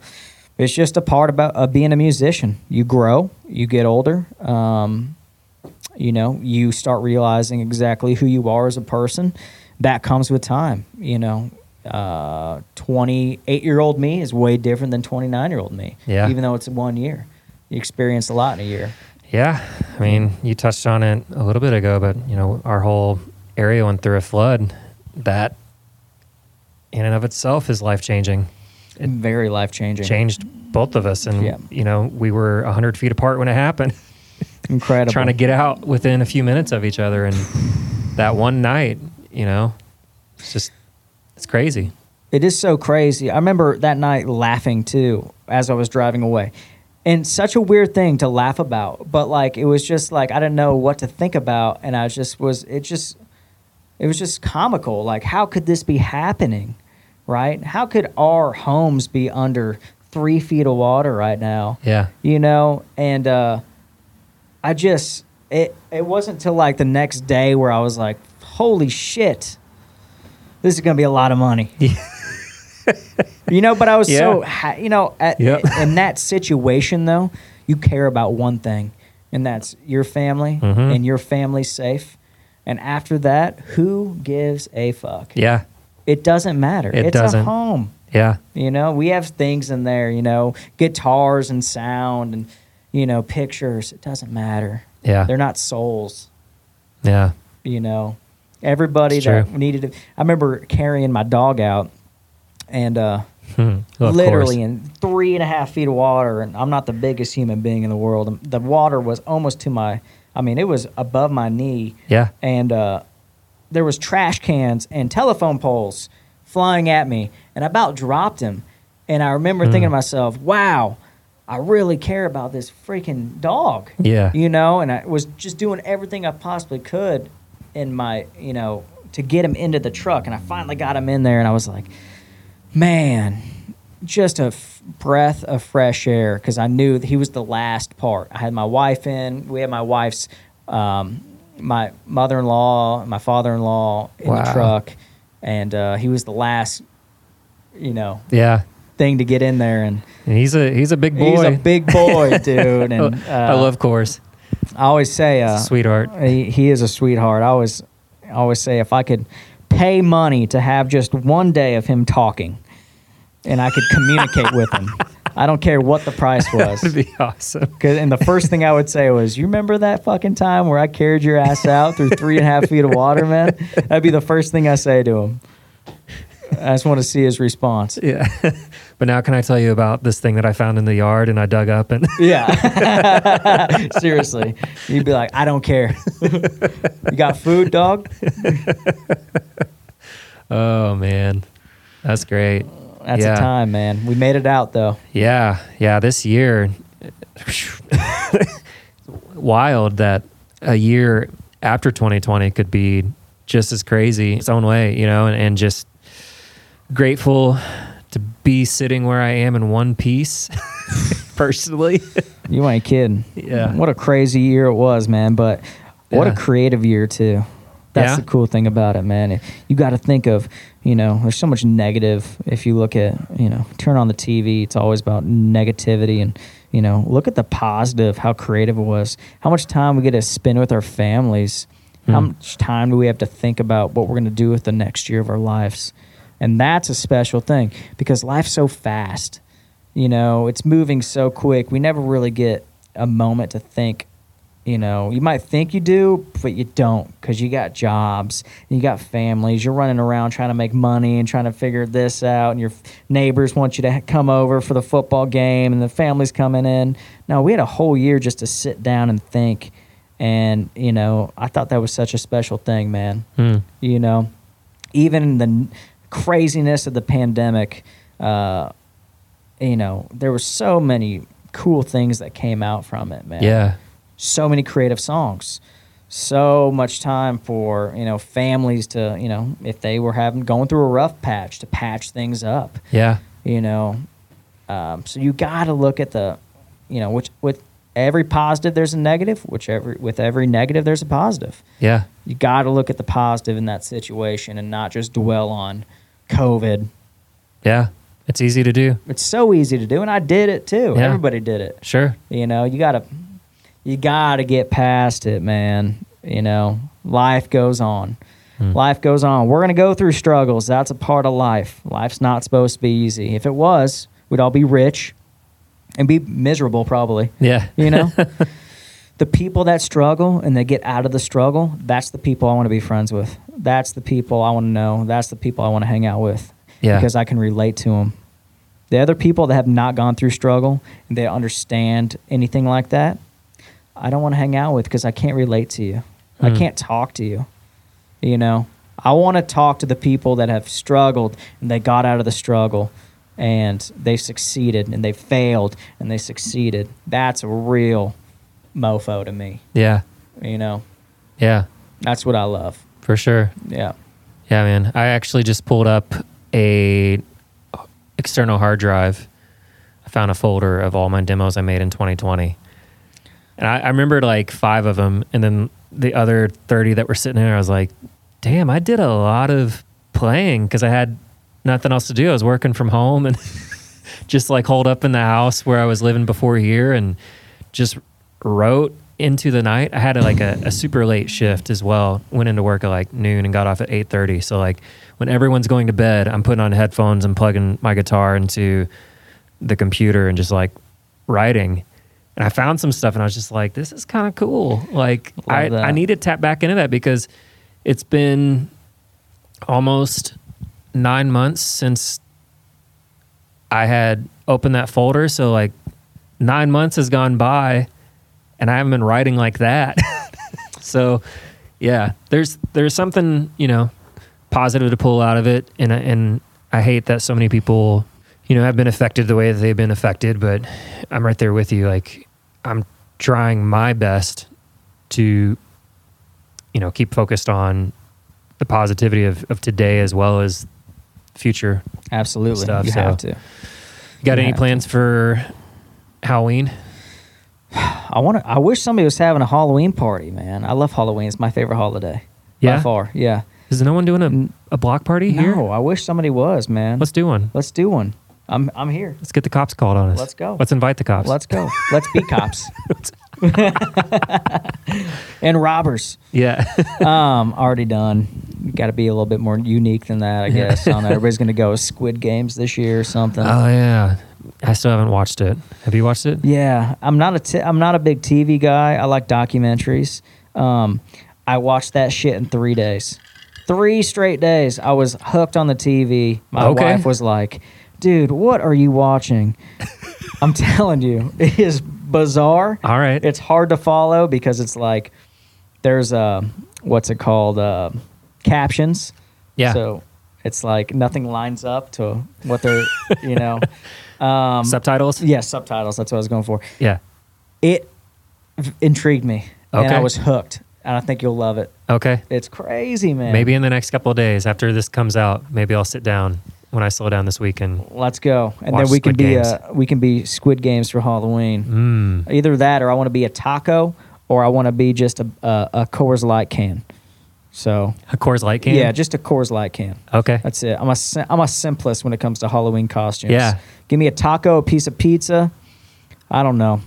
it's just a part about of being a musician. You grow, you get older. Um, you know you start realizing exactly who you are as a person that comes with time you know uh 28 year old me is way different than 29 year old me Yeah. even though it's one year you experience a lot in a year Yeah. I mean, you touched on it a little bit ago, but you know, our whole area went through a flood. That in and of itself is life changing. very life changing Changed both of us. And Yeah. you know, we were hundred feet apart when it happened. incredible trying to get out within a few minutes of each other and that one night you know it's just it's crazy It is so crazy. I remember that night laughing too as I was driving away. And such a weird thing to laugh about, but like it was just like I didn't know what to think about and I just was it just it was just comical. Like how could this be happening? Right? How could our homes be under 3 feet of water right now? yeah you know and uh i just it it wasn't till like the next day where i was like holy shit. This is gonna be a lot of money. You know but i was so ha- you know at, Yep. in that situation though you care about one thing and that's your family Mhm. and your family's safe. And after that who gives a fuck? Yeah. It doesn't matter. It it's a doesn't. home. Yeah. You know, we have things in there, you know, guitars and sound and, you know, pictures. It doesn't matter. yeah They're not souls, yeah you know. Everybody It's that true. needed to. I remember carrying my dog out and uh, Hmm. Of literally course. in three and a half feet of water. And I'm not the biggest human being in the world. The water was almost to my, I mean, it was above my knee. yeah And uh, there was trash cans and telephone poles flying at me, and I about dropped him. And I remember thinking to myself, "Wow, I really care about this freaking dog." Yeah. you know. And I was just doing everything I possibly could in my, you know, to get him into the truck. And I finally got him in there, and I was like, "Man." Just a f- breath of fresh air because I knew that he was the last part. I had my wife in. We had my wife's um, my mother-in-law, my father-in-law in Wow. the truck, and uh, he was the last, you know, yeah thing to get in there. And and he's a he's a big boy he's a big boy, dude. And uh, i love course I always say, uh, sweetheart he, he is a sweetheart. I always, I always say, if I could pay money to have just one day of him talking, and I could communicate with him, I don't care what the price was. that'd be awesome and the first thing I would say was, "You remember that fucking time where I carried your ass out through three and a half feet of water, man?" That'd be the first thing I say to him. I just want to see his response. yeah but now can i tell you about this thing that i found in the yard and i dug up and Yeah, seriously, you'd be like, "I don't care." you got food, dog? oh man that's great That's Yeah. a time, man. We made it out though. Yeah, yeah. This year, wild that a year after 2020 could be just as crazy its own way, you know, and, and just grateful to be sitting where I am in one piece personally. You ain't kidding. Yeah. What a crazy year it was, man. But what Yeah. a creative year too. That's Yeah. the cool thing about it, man. You got to think of, you know, there's so much negative. If you look at, you know, turn on the TV, it's always about negativity, and you know, look at the positive. How creative it was. How much time we get to spend with our families. How hmm. much time do we have to think about what we're going to do with the next year of our lives? And that's a special thing because life's so fast. You know, it's moving so quick. We never really get a moment to think. You know, you might think you do, but you don't because you got jobs, and you got families. You're running around trying to make money and trying to figure this out, and your neighbors want you to come over for the football game, and the family's coming in. No, we had a whole year just to sit down and think. And, you know, I thought that was such a special thing, man Hmm. you know even the craziness of the pandemic uh you know there were so many cool things that came out from it man Yeah. so many creative songs so much time for you know families to you know if they were having going through a rough patch to patch things up Yeah. you know um, so you got to look at the you know which with every positive there's a negative which every with every negative there's a positive Yeah. you got to look at the positive in that situation and not just dwell on COVID. Yeah. It's easy to do. It's so easy to do, and I did it too. Yeah. Everybody did it. Sure. You know, you gotta, you gotta get past it, man. You know, life goes on. Hmm. Life goes on. We're gonna go through struggles. That's a part of life. Life's not supposed to be easy. If it was, we'd all be rich, and be miserable probably. Yeah. You know, the people that struggle and they get out of the struggle, that's the people I want to be friends with. That's the people I want to know. That's the people I want to hang out with Yeah. because I can relate to them. The other people that have not gone through struggle and they understand anything like that, I don't want to hang out with because I can't relate to you. I Hmm. can't talk to you. You know, I want to talk to the people that have struggled and they got out of the struggle and they succeeded and they failed and they succeeded. That's a real mofo to me. yeah. You know, Yeah. that's what I love. For sure. Yeah. Yeah, man. I actually just pulled up a external hard drive. I found a folder of all my demos I made in 2020. And I, I remembered like five of them. And then the other 30 that were sitting there, I was like, damn, I did a lot of playing because I had nothing else to do. I was working from home and just like holed up in the house where I was living before here and just wrote into the night. I had a, like a, a super late shift as well. Went into work at like noon and got off at eight thirty. So like when everyone's going to bed, I'm putting on headphones and plugging my guitar into the computer and just like writing. And I found some stuff and I was just like, this is kind of cool. Like I, that. I need to tap back into that because it's been almost nine months since I had opened that folder. So like nine months has gone by and I haven't been writing like that. so yeah, there's there's something, you know, positive to pull out of it. And I, and I hate that so many people, you know, have been affected the way that they've been affected, but I'm right there with you. Like I'm trying my best to, you know, keep focused on the positivity of, of today as well as future. Absolutely. Stuff, you so- have to. You got You any plans for Halloween? I want to. I wish somebody was having a Halloween party, man. I love Halloween. It's my favorite holiday. Yeah? By far. Yeah. Is no one doing a, a block party here? No, I wish somebody was, man. Let's do one. Let's do one. I'm I'm here. Let's get the cops called on us. Let's go. Let's invite the cops. Let's go. Let's be cops. and robbers. Yeah. Um, already done. Got to be a little bit more unique than that, I guess. I don't know. Everybody's gonna go with Squid Games this year or something. oh yeah. I still haven't watched it. Have you watched it? Yeah, I'm not a t- I'm not a big TV guy. I like documentaries. Um, I watched that shit in three days, three straight days. I was hooked on the TV. My Okay. wife was like, "Dude, what are you watching?" I'm telling you, it is bizarre. All right. It's hard to follow because it's like there's uh what's it called uh, captions. yeah. So it's like nothing lines up to what they're you know. Um, Subtitles? yeah, subtitles. That's what I was going for. Yeah. It intrigued me, and I was hooked. And I think you'll love it. Okay. It's crazy, man. Maybe in the next couple of days after this comes out, maybe I'll sit down when I slow down this weekend. Let's go, and then we can be Games. uh, we can be Squid Games for Halloween. Mm. Either that, or I want to be a taco, or I want to be just a, a a Coors Light can. So A Coors Light can? yeah, just a Coors Light can. Okay. That's it. I'm a I'm a simplest when it comes to Halloween costumes. Yeah. give me a taco, a piece of pizza. I don't know.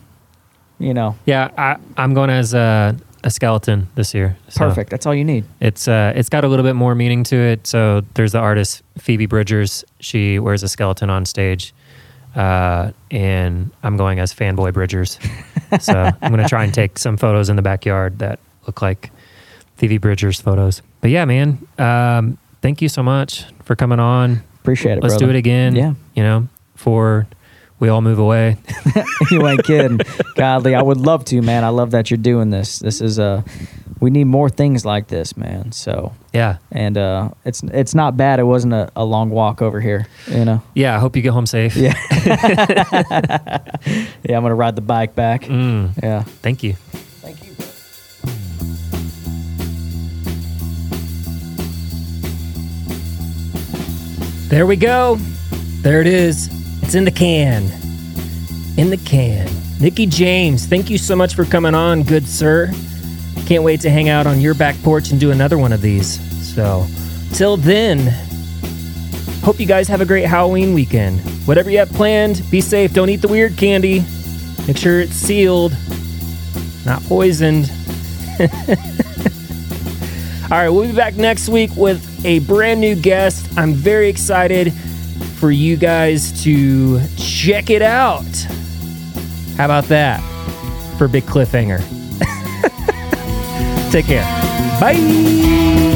You know, Yeah, I, I'm going as a a skeleton this year. So Perfect. That's all you need. It's uh, it's got a little bit more meaning to it. So there's the artist Phoebe Bridgers. She wears a skeleton on stage, uh, and I'm going as fanboy Bridgers. so I'm gonna try and take some photos in the backyard that look like Phoebe Bridgers photos. But yeah, man, um, thank you so much for coming on. Appreciate it. Let's brother. do it again. Yeah. you know, for we all move away. you ain't kidding. Godly, I would love to, man. I love that you're doing this. This is uh we need more things like this, man. So Yeah, and uh it's it's not bad. It wasn't a, a long walk over here, you know. yeah. I hope you get home safe. Yeah. yeah, I'm gonna ride the bike back. Mm, Yeah. Thank you. There we go. There it is. It's in the can. In the can. Nicky James, thank you so much for coming on, good sir. Can't wait to hang out on your back porch and do another one of these. So, till then, hope you guys have a great Halloween weekend. Whatever you have planned, be safe. Don't eat the weird candy. Make sure it's sealed, not poisoned. All right, we'll be back next week with a brand new guest. I'm very excited for you guys to check it out. How about that for a big cliffhanger? Take care. Bye.